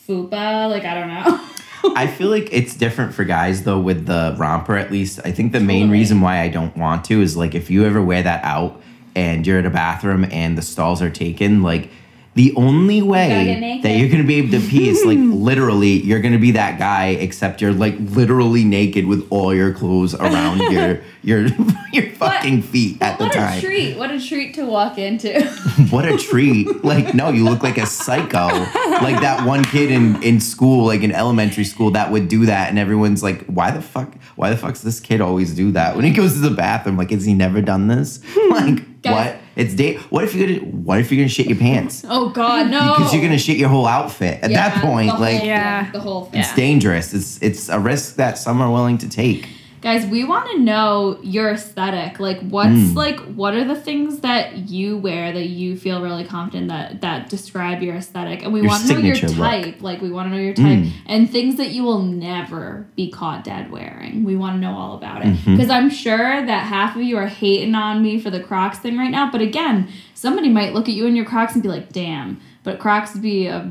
fupa. Like I don't know. (laughs) I feel like it's different for guys though with the romper at least. I think the main reason why I don't want to is like if you ever wear that out and you're in a bathroom and the stalls are taken, like the only way that you're gonna be able to pee is like (laughs) literally you're gonna be that guy except you're like literally naked with all your clothes around (laughs) your your your fucking feet at the time. what a treat! What a treat to walk into. (laughs) What a treat. Like, no, you look like a psycho. Like that one kid in, in school, like in elementary school, that would do that. And everyone's like, why the fuck, why the fuck's this kid always do that? When he goes to the bathroom, like, has he never done this? Like, Guys. what? It's day. What if you're gonna, what if you're gonna shit your pants? (laughs) oh God, no! Because you're gonna shit your whole outfit. At Yeah, that point, whole like, Yeah. the whole thing. it's dangerous. It's, it's a risk that some are willing to take. Guys, we want to know your aesthetic. Like, what's Mm. like, what are the things that you wear that you feel really confident that that describe your aesthetic? And we want to know your signature look. type. Like, we want to know your type Mm. and things that you will never be caught dead wearing. We want to know all about it Mm-hmm. because I'm sure that half of you are hating on me for the Crocs thing right now. But again, somebody might look at you in your Crocs and be like, "Damn!" But Crocs would be a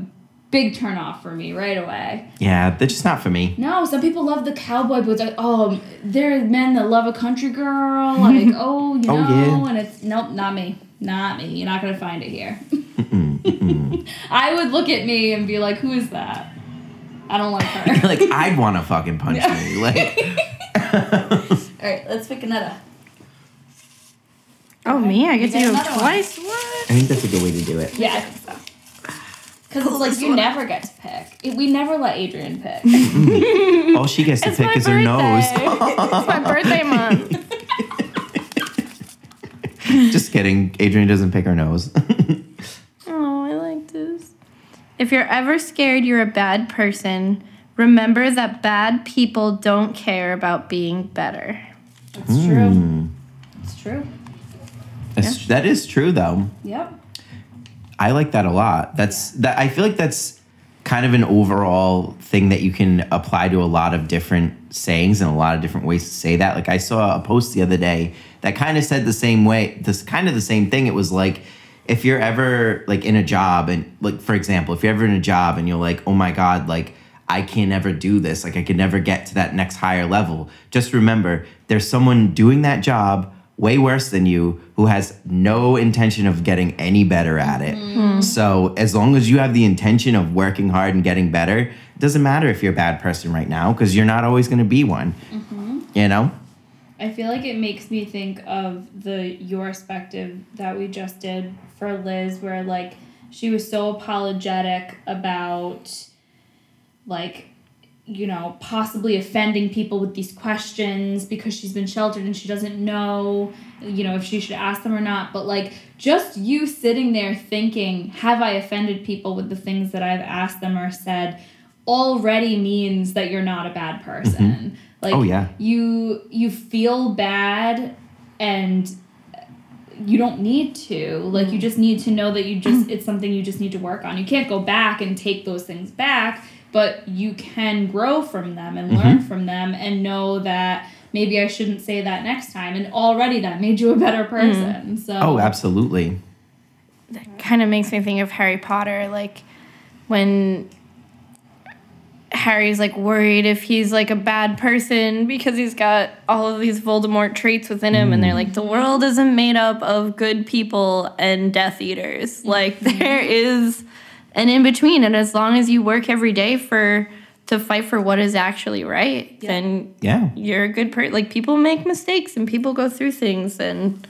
big turn off for me right away. Yeah, they're just not for me. No, some people love the cowboy boots. Like, oh, there are men that love a country girl. (laughs) Like, (laughs) oh, you oh, know, Oh, yeah. and it's nope, not me, not me. You're not gonna find it here. (laughs) I would look at me and be like, who is that? I don't like her. like, I'd want to fucking punch me. Like, All right, let's pick another. Oh me, I get to You do it another one. twice. What? I think that's a good way to do it. Yeah, I think so. Because it's like you never get to pick. It- We never let Adriene pick. (laughs) All she gets to It's pick my is her nose. birthday. (laughs) it's my birthday month. (laughs) Just kidding. Adriene doesn't pick her nose. Oh, I like this. If you're ever scared you're a bad person, remember that bad people don't care about being better. It's true. Hmm. It's true. That's, That is true, though. Yep. I like that a lot. That's that. I feel like that's kind of an overall thing that you can apply to a lot of different sayings and a lot of different ways to say that. Like I saw a post the other day that kind of said the same way. This kind of the same thing. It was like if you're ever like in a job and like for example, if you're ever in a job and you're like, oh my god, like I can never do this. Like I can never get to that next higher level. Just remember, there's someone doing that job way worse than you who has no intention of getting any better at it. Hmm. So as long as you have the intention of working hard and getting better, it doesn't matter if you're a bad person right now because you're not always going to be one. Mm-hmm. You know? I feel like it makes me think of the your perspective that we just did for Liz, where like she was so apologetic about like you know possibly offending people with these questions because she's been sheltered and she doesn't know you know if she should ask them or not. But like just you sitting there thinking have i offended people with the things that i've asked them or said? already means that you're not a bad mm-hmm. person. Like Oh, yeah. you you feel bad and you don't need to. Like you mm-hmm. just need to know that you just (clears throat) it's something you just need to work on. You can't go back and take those things back but you can grow from them and learn mm-hmm. from them and know that maybe i shouldn't say that next time. And already that made you a better mm. person. So Oh, absolutely. That kind of makes me think of Harry Potter, like when Harry's like worried if he's like a bad person because he's got all of these Voldemort traits within him, and they're mm. like, the world isn't made up of good people and Death Eaters. Like, mm-hmm. there is an in between, and as long as you work every day for to fight for what is actually right, Yeah. then Yeah. you're a good person. Like people make mistakes and people go through things and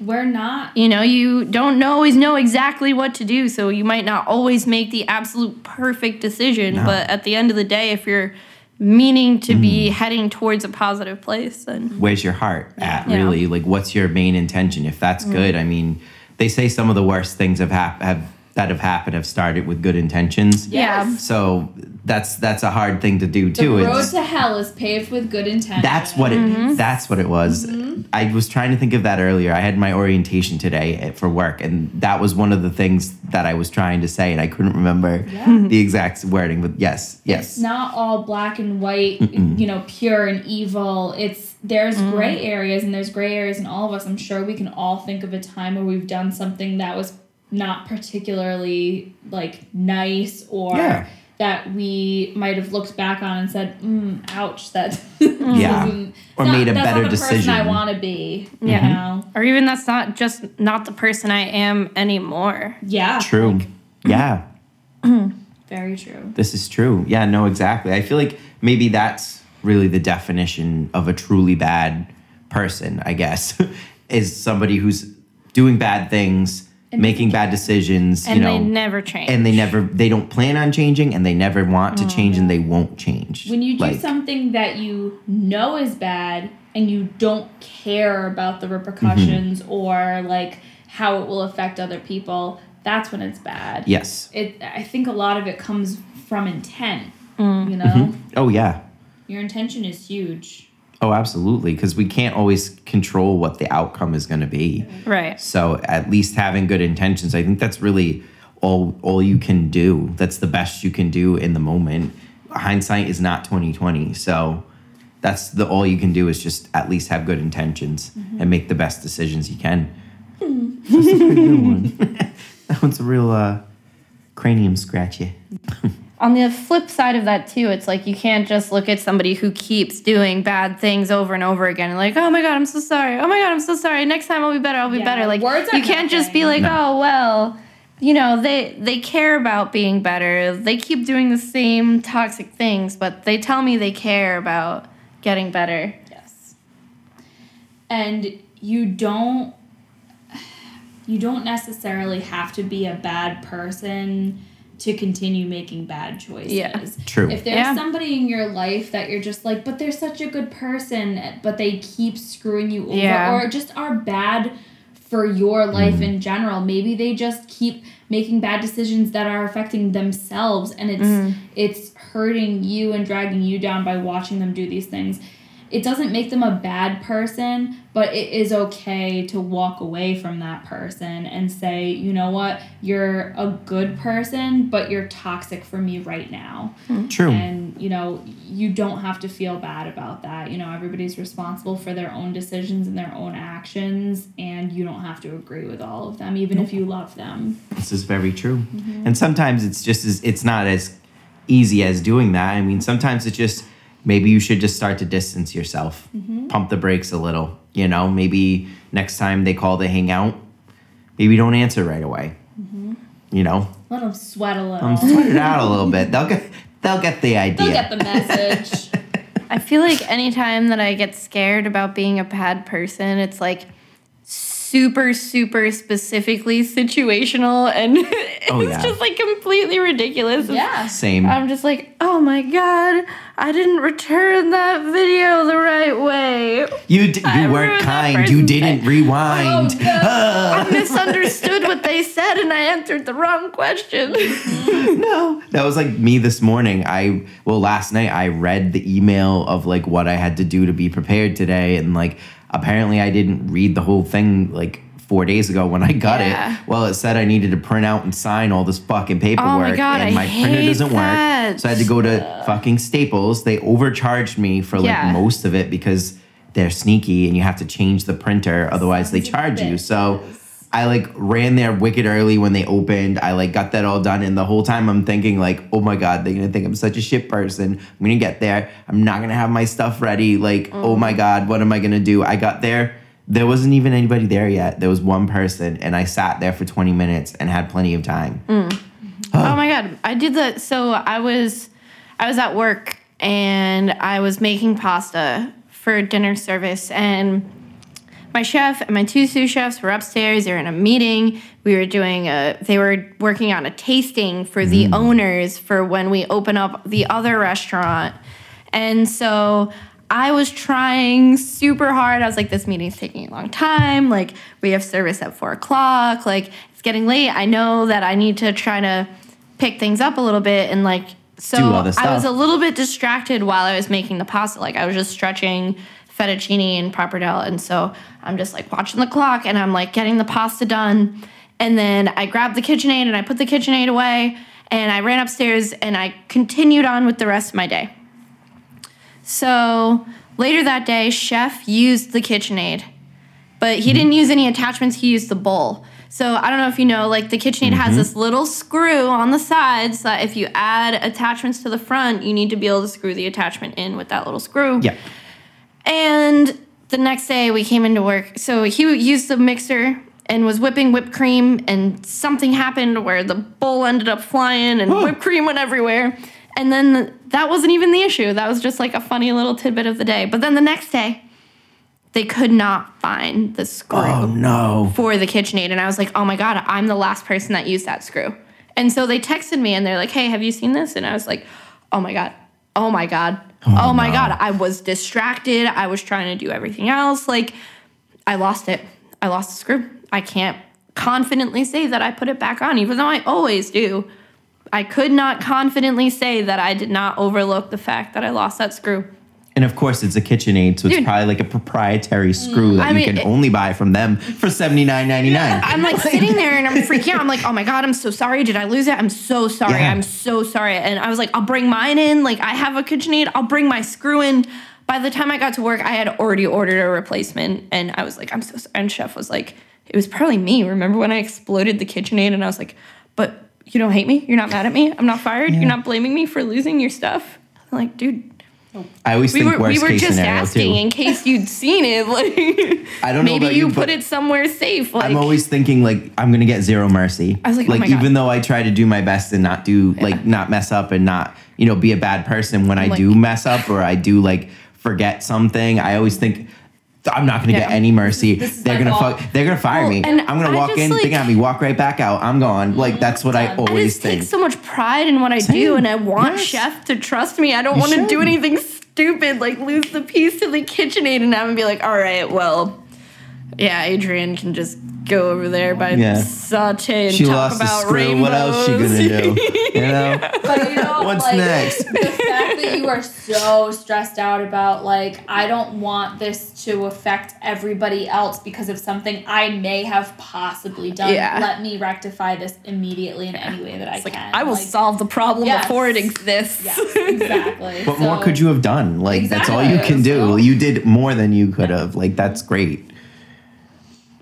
We're not. you know, you don't always know exactly what to do. So you might not always make the absolute perfect decision, No. but at the end of the day, if you're meaning to be Mm. heading towards a positive place, then where's your heart at Yeah. really like what's your main intention if that's good i mean they say some of the worst things have, hap- have that have happened have started with good intentions Yeah. So that's that's a hard thing to do too. The too road It's- to hell is paved with good intentions. that's what it Mm-hmm. that's what it was i was trying to think of that earlier i had my orientation today for work and that was one of the things that i was trying to say and i couldn't remember Yeah. the exact wording but yes yes It's not all black and white, you know, pure and evil. It's there's gray areas and there's gray areas in all of us. I'm sure we can all think of a time where we've done something that was not particularly like nice or Yeah. that we might have looked back on and said, mm, "Ouch!" That (laughs) Yeah. isn't- Or it's made a that's better not the person I want to be. Yeah. You know? or even that's not just not the person I am anymore. Yeah. true yeah (clears throat) Very true. This is true. Yeah, no, exactly. I feel like maybe that's really the definition of a truly bad person, I guess, (laughs) is somebody who's doing bad things, making bad decisions, And you know, they never change. and they never they don't plan on changing and they never want to change and they mm. won't change. When you do Like, something that you know is bad and you don't care about the repercussions mm-hmm. or like how it will affect other people, that's when it's bad. Yes. It I think a lot of it comes from intent. Mm. You know? Mm-hmm. Oh yeah. Your intention is huge. Oh, absolutely. Because we can't always control what the outcome is going to be. right. So at least having good intentions, I think that's really all all you can do. That's the best you can do in the moment. Hindsight is not twenty twenty. So that's the all you can do is just at least have good intentions and make the best decisions you can. That's a pretty good one. (laughs) that one's a real uh, cranium scratchy. (laughs) On the flip side of that too, it's like you can't just look at somebody who keeps doing bad things over and over again and like, oh my god, I'm so sorry. Oh my god, I'm so sorry. Next time I'll be better. I'll be Yeah, better. Like words you can't just be nothing. like, oh well, you know, they they care about being better. They keep doing the same toxic things, but they tell me they care about getting better. Yes. And you don't you don't necessarily have to be a bad person to continue making bad choices. Yeah. True. If there's Yeah. somebody in your life that you're just like, but they're such a good person, but they keep screwing you over Yeah. or just are bad for your life Mm. in general. Maybe they just keep making bad decisions that are affecting themselves and it's Mm. it's hurting you and dragging you down by watching them do these things. It doesn't make them a bad person, but it is okay to walk away from that person and say, you know what, you're a good person, but you're toxic for me right now. Hmm. True. And, you know, you don't have to feel bad about that. You know, everybody's responsible for their own decisions and their own actions, and you don't have to agree with all of them, even if you love them. This is very true. Mm-hmm. And sometimes it's just as it's not as easy as doing that. I mean, sometimes it's just maybe you should just start to distance yourself, mm-hmm. pump the brakes a little. You know, maybe next time they call to hang out, maybe don't answer right away. You know, Let them sweat a little. um, sweat it out a little bit. They'll get they'll get the idea. They'll get the message. (laughs) I feel like anytime that I get scared about being a bad person, it's like super, super specifically situational and (laughs) Oh, it's Oh, yeah. just like completely ridiculous. yeah. Same. I'm just like, oh my god, I didn't return that video the right way. you d- I you weren't kind. You didn't day. rewind. Oh, no. (laughs) I misunderstood what they said and I answered the wrong question. (laughs) no that was like me this morning i well last night i read the email of like what i had to do to be prepared today and like apparently i didn't read the whole thing like four days ago when i got Yeah. it well it said i needed to print out and sign all this fucking oh paperwork God, and I my printer doesn't that. work so i had to go to fucking staples they overcharged me for like Yeah. most of it because they're sneaky and you have to change the printer otherwise they charge you so. I like ran there wicked early when they opened. I like got that all done, and the whole time I'm thinking like, oh my god, they're gonna think I'm such a shit person. I'm gonna get there. I'm not gonna have my stuff ready. Like, oh my mm. god, what am I gonna do? I got there. There wasn't even anybody there yet. There was one person, and I sat there for 20 minutes and had plenty of time. Mm. Oh my god, I did that. So I was, I was at work and I was making pasta for dinner service and my chef and my two sous chefs were upstairs. They were in a meeting. We were doing a. They were working on a tasting for the mm. owners for when we open up the other restaurant, and so I was trying super hard. I was like, "This meeting's taking a long time. Like, we have service at four o'clock. Like, it's getting late. I know that I need to try to pick things up a little bit and like." So Do all the I was a little bit distracted while I was making the pasta. Like I was just stretching fettuccine and pappardelle, and so I'm just like watching the clock, and I'm like getting the pasta done, and then I grabbed the KitchenAid and I put the KitchenAid away, and I ran upstairs and I continued on with the rest of my day. So later that day, Chef used the KitchenAid, but he didn't use any attachments. He used the bowl. So I don't know if you know, like the KitchenAid has mm-hmm. this little screw on the side, so that if you add attachments to the front, you need to be able to screw the attachment in with that little screw. Yeah. And the next day we came into work. So he used the mixer and was whipping whipped cream, and something happened where the bowl ended up flying and whipped cream went everywhere. And then that wasn't even the issue. That was just like a funny little tidbit of the day. But then the next day, they could not find the screw Oh no. for the KitchenAid. And I was like, oh my God, I'm the last person that used that screw. And so they texted me and they're like, hey, have you seen this? And I was like, oh my God, oh my God, oh, oh my no. God. I was distracted. I was trying to do everything else. Like, I lost it. I lost the screw. I can't confidently say that I put it back on, even though I always do. I could not confidently say that I did not overlook the fact that I lost that screw. And of course, it's a KitchenAid, so it's Dude. probably like a proprietary screw that I you mean, can it- only buy from them for seventy nine ninety nine. I'm like (laughs) sitting there and I'm freaking out. I'm like, oh my God, I'm so sorry. Did I lose it? I'm so sorry. Yeah. I'm so sorry. And I was like, I'll bring mine in. Like, I have a KitchenAid. I'll bring my screw in. By the time I got to work, I had already ordered a replacement. And I was like, I'm so sorry. And Chef was like, it was probably me. Remember when I exploded the KitchenAid? And I was like, but you don't hate me? You're not mad at me? I'm not fired? You're not blaming me for losing your stuff? I'm like, dude, I always we think were, worst we were case just scenario asking too. in case you'd seen it. (laughs) Like, I don't know maybe about you you, put it somewhere safe. Like, I'm always thinking like I'm gonna get zero mercy. I was like, oh my even God. though I try to do my best and not do like not mess up and not you know be a bad person when I like- do mess up or I do like forget something, I always think. I'm not gonna get any mercy. They're gonna fault. fuck. They're gonna fire Well, me. and I'm gonna I walk in, like- think at me, walk right back out. I'm gone. Oh like that's what I Done. I always just think. take so much pride in what I do, and I want Yes. Chef to trust me. I don't want to do anything stupid like lose the piece to the KitchenAid and have him be like, all right, well, yeah, Adriene can just go over there by Yeah. saute and she talk lost the about screw. rainbows. What else she gonna do? You (laughs) know? But you know, What's like, next? The fact that you are so stressed out about like I don't want this to affect everybody else because of something I may have possibly done. Yeah. Let me rectify this immediately in any way that I like, can. I will Like, solve the problem Yes. before it exists. Yes, exactly. What more could you have done? Like that's all you can do. So- You did more than you could have. Like that's great.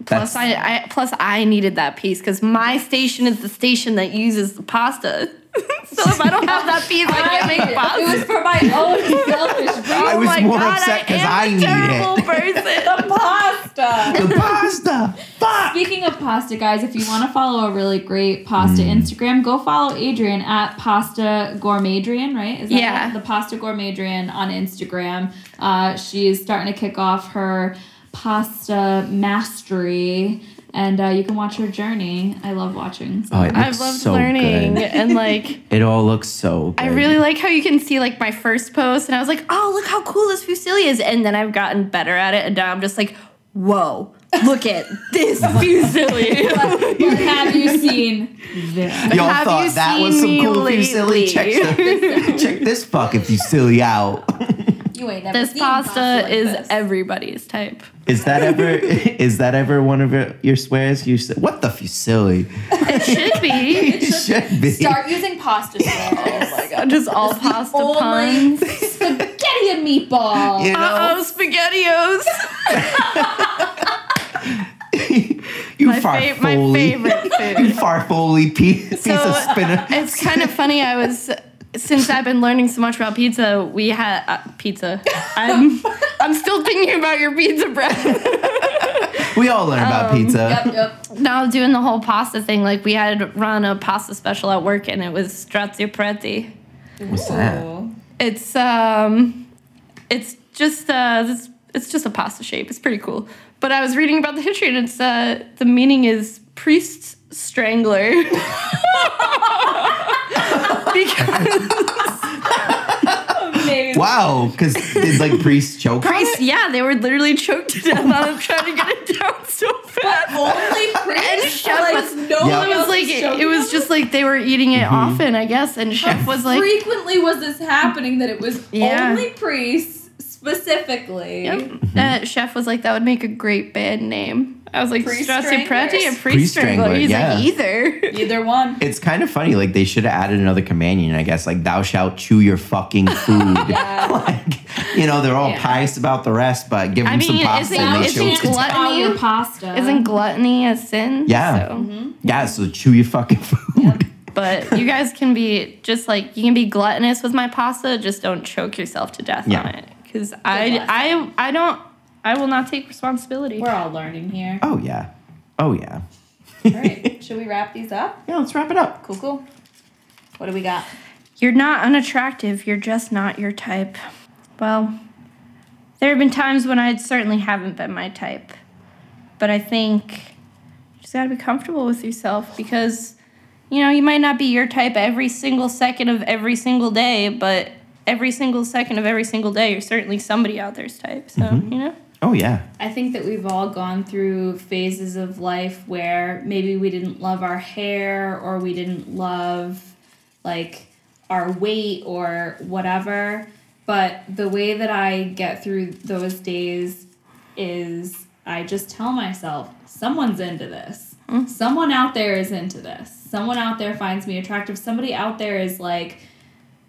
Plus, I, I plus I needed that piece because my station is the station that uses the pasta. (laughs) so if I don't have that piece, I can't make (laughs) pasta. It was for my own (laughs) selfish reasons. I was my more God, upset 'cause I, I a need terrible it. person. the pasta. The pasta. Fuck. Speaking of pasta, guys, if you want to follow a really great pasta Instagram, go follow Adriene at Pasta Gourmetadrian, right? Is that Yeah. it? The Pasta Gourmetadrian on Instagram. Uh, she's starting to kick off her pasta mastery, and uh, you can watch her journey. I love watching. So. Oh, it I've loved so learning good. and like (laughs) It all looks so good. I really like how you can see like my first post and I was like, oh look how cool this fusilli is. And then I've gotten better at it and now I'm just like, whoa, look at this (laughs) fusilli. (laughs) But have you seen this? Y'all Have thought you that was some cool if you. Check, the, check this fuck if you silly out. You ain't never this seen pasta like is this. everybody's type. Is that ever (laughs) is that ever one of your, your swears? You say, what the f- you silly? It should be. (laughs) It should be. Start using pasta (laughs) sauce. oh my god, just all pasta only puns. spaghetti and meatball. You know, Uh oh, spaghettios. you My, fa- my farfoley. favorite You food. farfoley piece, piece So of spinach. it's kind of funny. I was since I've been learning so much about pizza. We had uh, pizza. I'm I'm still thinking about your pizza bread. We all learn about Um, pizza. Yep, yep. now doing the whole pasta thing. Like we had run a pasta special at work, and it was strozzapreti. What's that? It's um, it's just uh, it's, it's just a pasta shape. It's pretty cool. But I was reading about the history, and it's uh, the meaning is priest strangler. (laughs) (laughs) because (laughs) Wow, because did like priests choke on priests, it? yeah, they were literally choked to death on him trying to get it down so fast. (laughs) Only priests. Chef like was- no Yeah. one It was like it, it was just like they were eating it mm-hmm. often, I guess. And chef was like, frequently was this happening that it was Yeah. only priests specifically. Yep. Uh, chef was like, that would make a great band name. I was like, Priest Strassi Stranglers. Preti and Priest Priest Strangler. Strangler, He's yeah. like, either. Either one. It's kind of funny. Like they should have added another companion, I guess. Like thou shalt chew your fucking food. (laughs) Yeah. (laughs) like you know, they're all Yeah. pious about the rest, but give I them some pasta isn't- and they isn't choke to. Gluttony? Our pasta. Isn't gluttony a sin? Yeah. So. Yeah, so chew your fucking food. (laughs) But you guys can be just like, you can be gluttonous with my pasta, just don't choke yourself to death Yeah. on it. Because I, lesson. I, I don't, I will not take responsibility. We're all learning here. Oh yeah. Oh yeah. All right. Should we wrap these up? Yeah, let's wrap it up. Cool, cool. What do we got? You're not unattractive, you're just not your type. Well, there have been times when I certainly haven't been my type. But I think you just gotta be comfortable with yourself because, you know, you might not be your type every single second of every single day, but every single second of every single day, you're certainly somebody out there's type. So, mm-hmm. you know? Oh yeah. I think that we've all gone through phases of life where maybe we didn't love our hair or we didn't love like our weight or whatever. But the way that I get through those days is I just tell myself, someone's into this. Mm. Someone out there is into this. Someone out there finds me attractive. Somebody out there is like,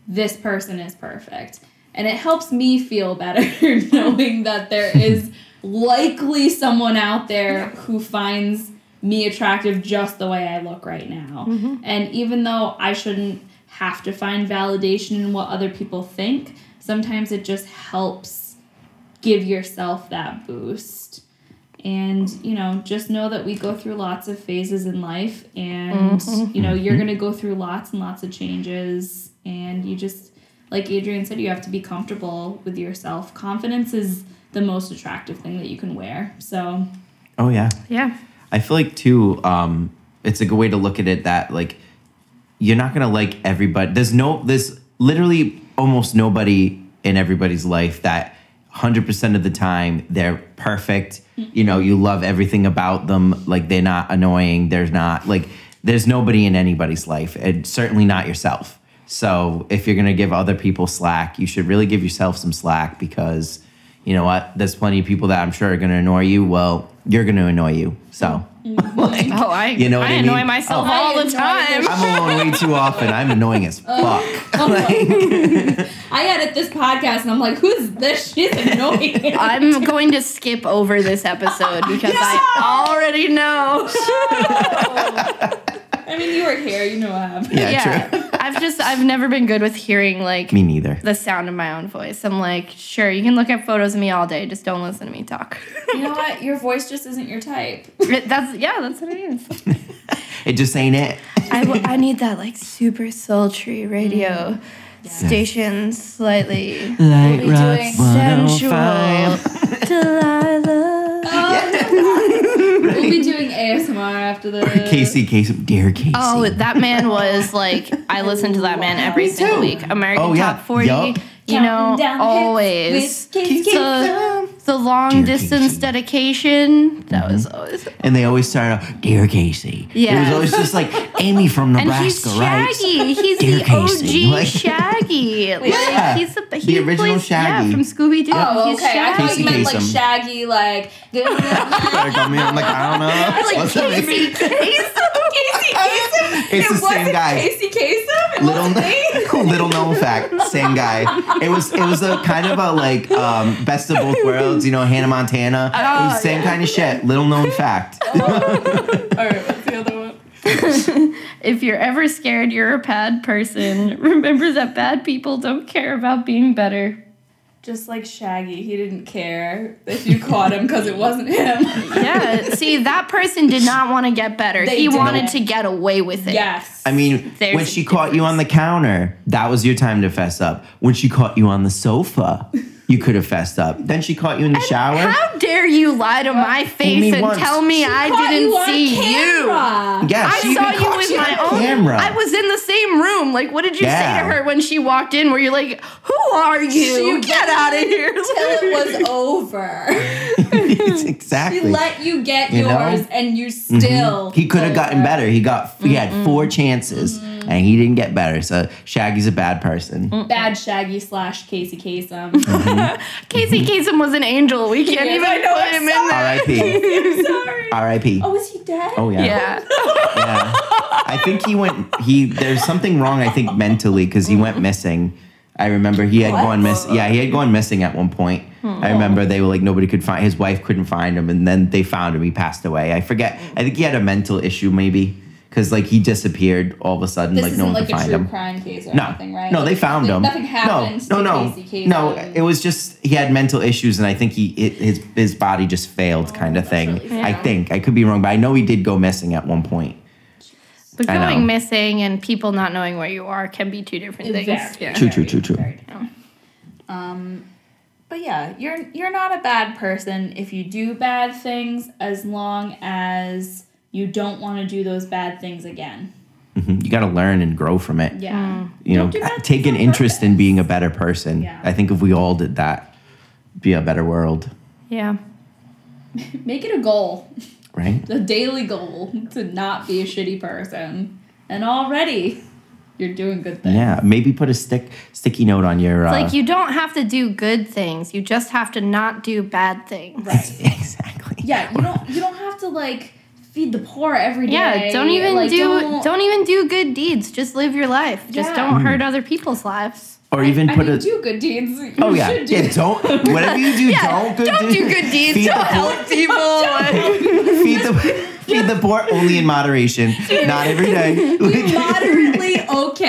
this person is perfect. And it helps me feel better (laughs) knowing that there is likely someone out there who finds me attractive just the way I look right now. Mm-hmm. And even though I shouldn't have to find validation in what other people think, sometimes it just helps give yourself that boost. And, you know, just know that we go through lots of phases in life and, mm-hmm. you know, you're going to go through lots and lots of changes. And you just, like Adriene said, you have to be comfortable with yourself. Confidence is the most attractive thing that you can wear. So, Oh yeah. Yeah. I feel like too, um, it's a good way to look at it that like you're not gonna like everybody. There's no there's literally almost nobody in everybody's life that hundred percent of the time they're perfect. You know, you love everything about them. Like they're not annoying. There's not like there's nobody in anybody's life, and certainly not yourself. So if you're gonna give other people slack, you should really give yourself some slack because you know what? There's plenty of people that I'm sure are gonna annoy you. Well, you're gonna annoy you. So mm-hmm. like, (laughs) Oh, I, You know what I I annoy mean? myself Oh. all I the time. I'm alone way too often. I'm annoying as (laughs) fuck. Oh I edit this podcast and I'm like, who's this? She's annoying. I'm going to skip over this episode because I already know. (laughs) I mean, you were here, you know what happened. Yeah, yeah, true. I've just I've never been good with hearing like Me neither. the sound of my own voice. I'm like, sure, you can look at photos of me all day, just don't listen to me talk. You know what? Your voice just isn't your type. that's yeah, that's what it is. (laughs) It just ain't it. I, w- I need that like super sultry radio mm. station, slightly Light be doing sensual. oh Delilah. (laughs) (laughs) We'll be doing ASMR after the (laughs) Casey, Casey, dear Casey. Oh, that man was like I listen to that man every Me single too. week. American Oh, yeah. Top 40. Yup. You know, Counting down the hits always. with Casey The, the long Dear distance Casey. dedication. That was always. and they always start out, dear Casey. Yeah. It was always just like Amy from Nebraska, And he's Nebraska, right? Shaggy. He's Dear the Casey, OG like- (laughs) Shaggy. like, Yeah. he's the, The he original plays, Shaggy. Yeah, from Scooby Doo. Oh, he's okay. I thought Casey you meant like Shaggy, like. (laughs) (laughs) Like, I mean, I'm like, I don't know. like What's that? Casey Kasem. Casey Kasem. It's it the same wasn't guy. Casey Kasem. It wasn't. Little, little known fact, same guy. It was it was a kind of a like um, best of both worlds, you know, Hannah oh. Montana. Oh, it was the Oh, same kind of shit. Little known (laughs) fact. (laughs) All right. What's the other one? (laughs) If you're ever scared you're a bad person, remember that bad people don't care about being better. Just like Shaggy, he didn't care if you caught him because it wasn't him. Yeah. See, that person did not want to get better. They he wanted didn't. to get away with it. yes. I mean, There's when she caught you on the counter, that was your time to fess up. When she caught you on the sofa, you could have fessed up. Then she caught you in the shower. How dare you lie to my face and once. tell me I didn't you on see you? camera. yeah, I she saw even you with my own camera. I was in the same room. Like, what did you say to her when she walked in? Where you're like, "Who are you? She Get out of here!" Till it was (laughs) over. (laughs) (laughs) It's He let you get You know? yours, and you still. Mm-hmm. He could have gotten over. better. He got he mm-hmm. had four chances mm-hmm. and he didn't get better. So Shaggy's a bad person. Bad Shaggy slash Casey Kasem. (laughs) Casey Kasem was an angel. We can't Yes, even know, put I'm him in there. R.I.P. (laughs) Sorry. R.I.P. Oh, is he dead? Oh yeah. Yeah. yeah. I think he went. He there's something wrong. I think mentally because he went missing. I remember he had What? gone miss. Yeah, he had gone missing at one point. I remember they were like nobody could find his wife couldn't find him, and then they found him. He passed away. I forget. I think he had a mental issue maybe because like he disappeared all of a sudden. This like isn't no one like could a find true him. crime case or No, anything, right? no, they found like, him. Nothing happened no, to no, no, Casey Kasem. no. It was just he had mental issues, and I think he it, his his body just failed, kind of thing. really sad. I think I could be wrong, but I know he did go missing at one point. But going missing and people not knowing where you are can be two different things. Very, Yeah. True, true, true, true. very. Um, but yeah, you're you're not a bad person if you do bad things, as long as you don't want to do those bad things again. Mhm. You got to learn and grow from it. Yeah. You know, Don't do bad take an on interest in being a better person. Yeah. I think if we all did that, be a better world, Yeah. (laughs) Make it a goal, right? (laughs) a daily goal to not be a shitty person, and already you're doing good things. Yeah, maybe put a stick sticky note on your. Uh, like you don't have to do good things. You just have to not do bad things. Right. (laughs) exactly. Yeah, you don't you don't have to like feed the poor every day. Yeah, don't even like, do don't, even do good deeds. Just live your life. Just Yeah. don't hurt other people's lives. Or even I put mean, a. do good deeds. You Oh yeah, should do yeah. Don't whatever you do, (laughs) don't good don't do good deeds. Feed Don't the poor. help people. (laughs) Feed the feed the poor only in moderation, not every day. Be moderately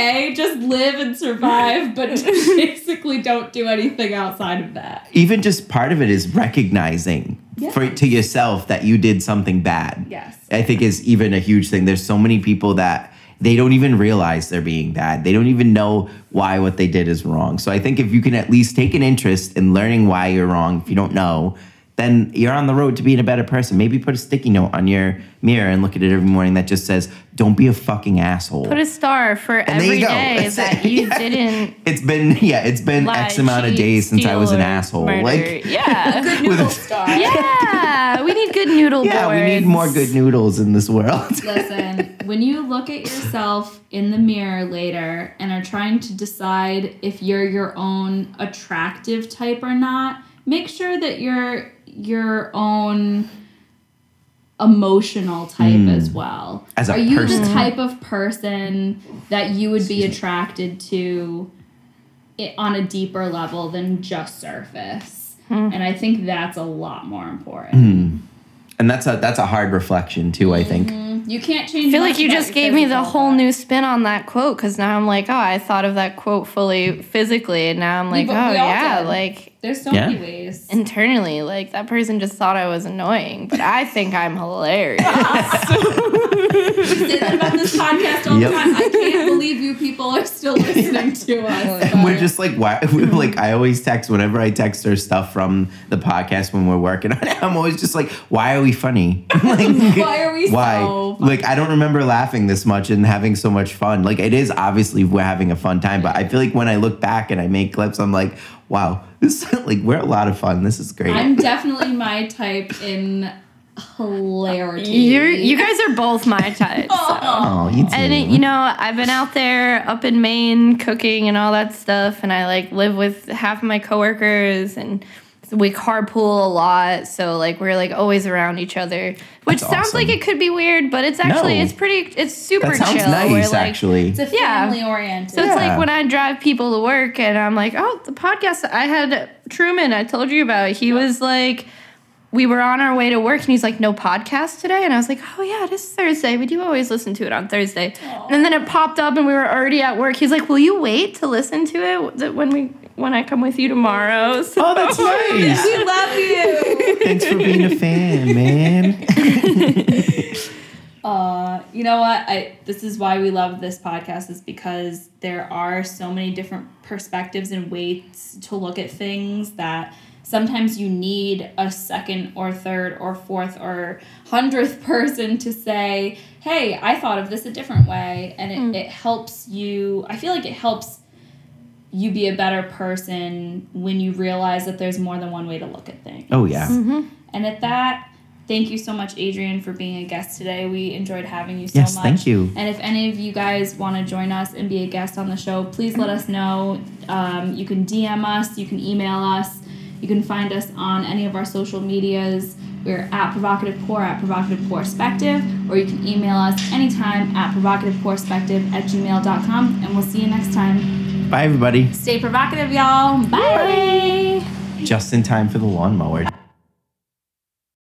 okay. Just live and survive, but (laughs) basically don't do anything outside of that. even just part of it is recognizing for to yourself that you did something bad. Yes. I think is even a huge thing. There's so many people that they don't even realize they're being bad. They don't even know why what they did is wrong. So I think if you can at least take an interest in learning why you're wrong, if you don't know, then you're on the road to being a better person. Maybe put a sticky note on your mirror and look at it every morning that just says, "Don't be a fucking asshole." Put a star for And there every you go. day That's that it. (laughs) you Yeah. didn't It's been yeah, it's been lie, X amount of days since I was an asshole. murder. Like yeah, (laughs) Good noodle star. yeah. We need good noodle yeah, we need more good noodles in this world. (laughs) Listen, when you look at yourself in the mirror later and are trying to decide if you're your own attractive type or not, make sure that you're your own emotional type hmm. as well. As a are you person. the type of person that you would be attracted to it on a deeper level than just surface? Hmm. And I think that's a lot more important. Hmm. And that's a that's a hard reflection too, I think. Mm-hmm. You can't change. I feel like you just gave me the whole but- new spin on that quote because now I'm like, oh, I thought of that quote fully physically, and now I'm like, but oh yeah, did. like There's so Yeah. many ways. internally, like that person just thought I was annoying, but I think I'm hilarious. (laughs) you say that about this podcast all Yep. the time. I can't believe you people are still listening to us. (laughs) And we're just like, why? We're mm-hmm. like, I always text whenever I text her stuff from the podcast when we're working on it. I'm always just like, why are we funny? (laughs) like, Why are we why? so funny? Like, I don't remember laughing this much and having so much fun. Like, it is obviously we're having a fun time, but I feel like when I look back and I make clips, I'm like, wow, this is (laughs) like we're a lot of fun. This is great. I'm definitely my type in hilarity. You're, you guys are both my type. so. (laughs) oh, you too. And it, you know, I've been out there up in Maine cooking and all that stuff, and I like live with half of my coworkers, and we carpool a lot. So like we're like always around each other, which That's sounds like it could be weird, but it's actually No. it's pretty it's super that sounds chill. nice, We're, like, actually. It's a Yeah. family oriented. So it's Yeah. like when I drive people to work and I'm like, oh, the podcast I had Truman, I told you about. He was like, we were on our way to work and he's like, no podcast today. And I was like, oh, yeah, it is Thursday. We do always listen to it on Thursday. And then it popped up and we were already at work. He's like, will you wait to listen to it when we when I come with you tomorrow. (laughs) So Oh, that's nice. We love you. Thanks for being a fan, man. (laughs) Uh, you know what? I this is why we love this podcast is because there are so many different perspectives and ways to look at things that sometimes you need a second or third or fourth or hundredth (laughs) person to say, "Hey, I thought of this a different way," and it, it helps you. I feel like it helps you be a better person when you realize that there's more than one way to look at things. Oh yeah. And at that, thank you so much, Adriene, for being a guest today. We enjoyed having you so Yes, much. thank you. And if any of you guys want to join us and be a guest on the show, please let us know. Um, you can DM us, you can email us, you can find us on any of our social medias. We're at Provocative Poor at Provocative Perspective, or you can email us anytime at Provocative Perspective at gmail.com. And we'll see you next time. Bye, everybody. Stay provocative, y'all. Bye. Just in time for the lawnmower.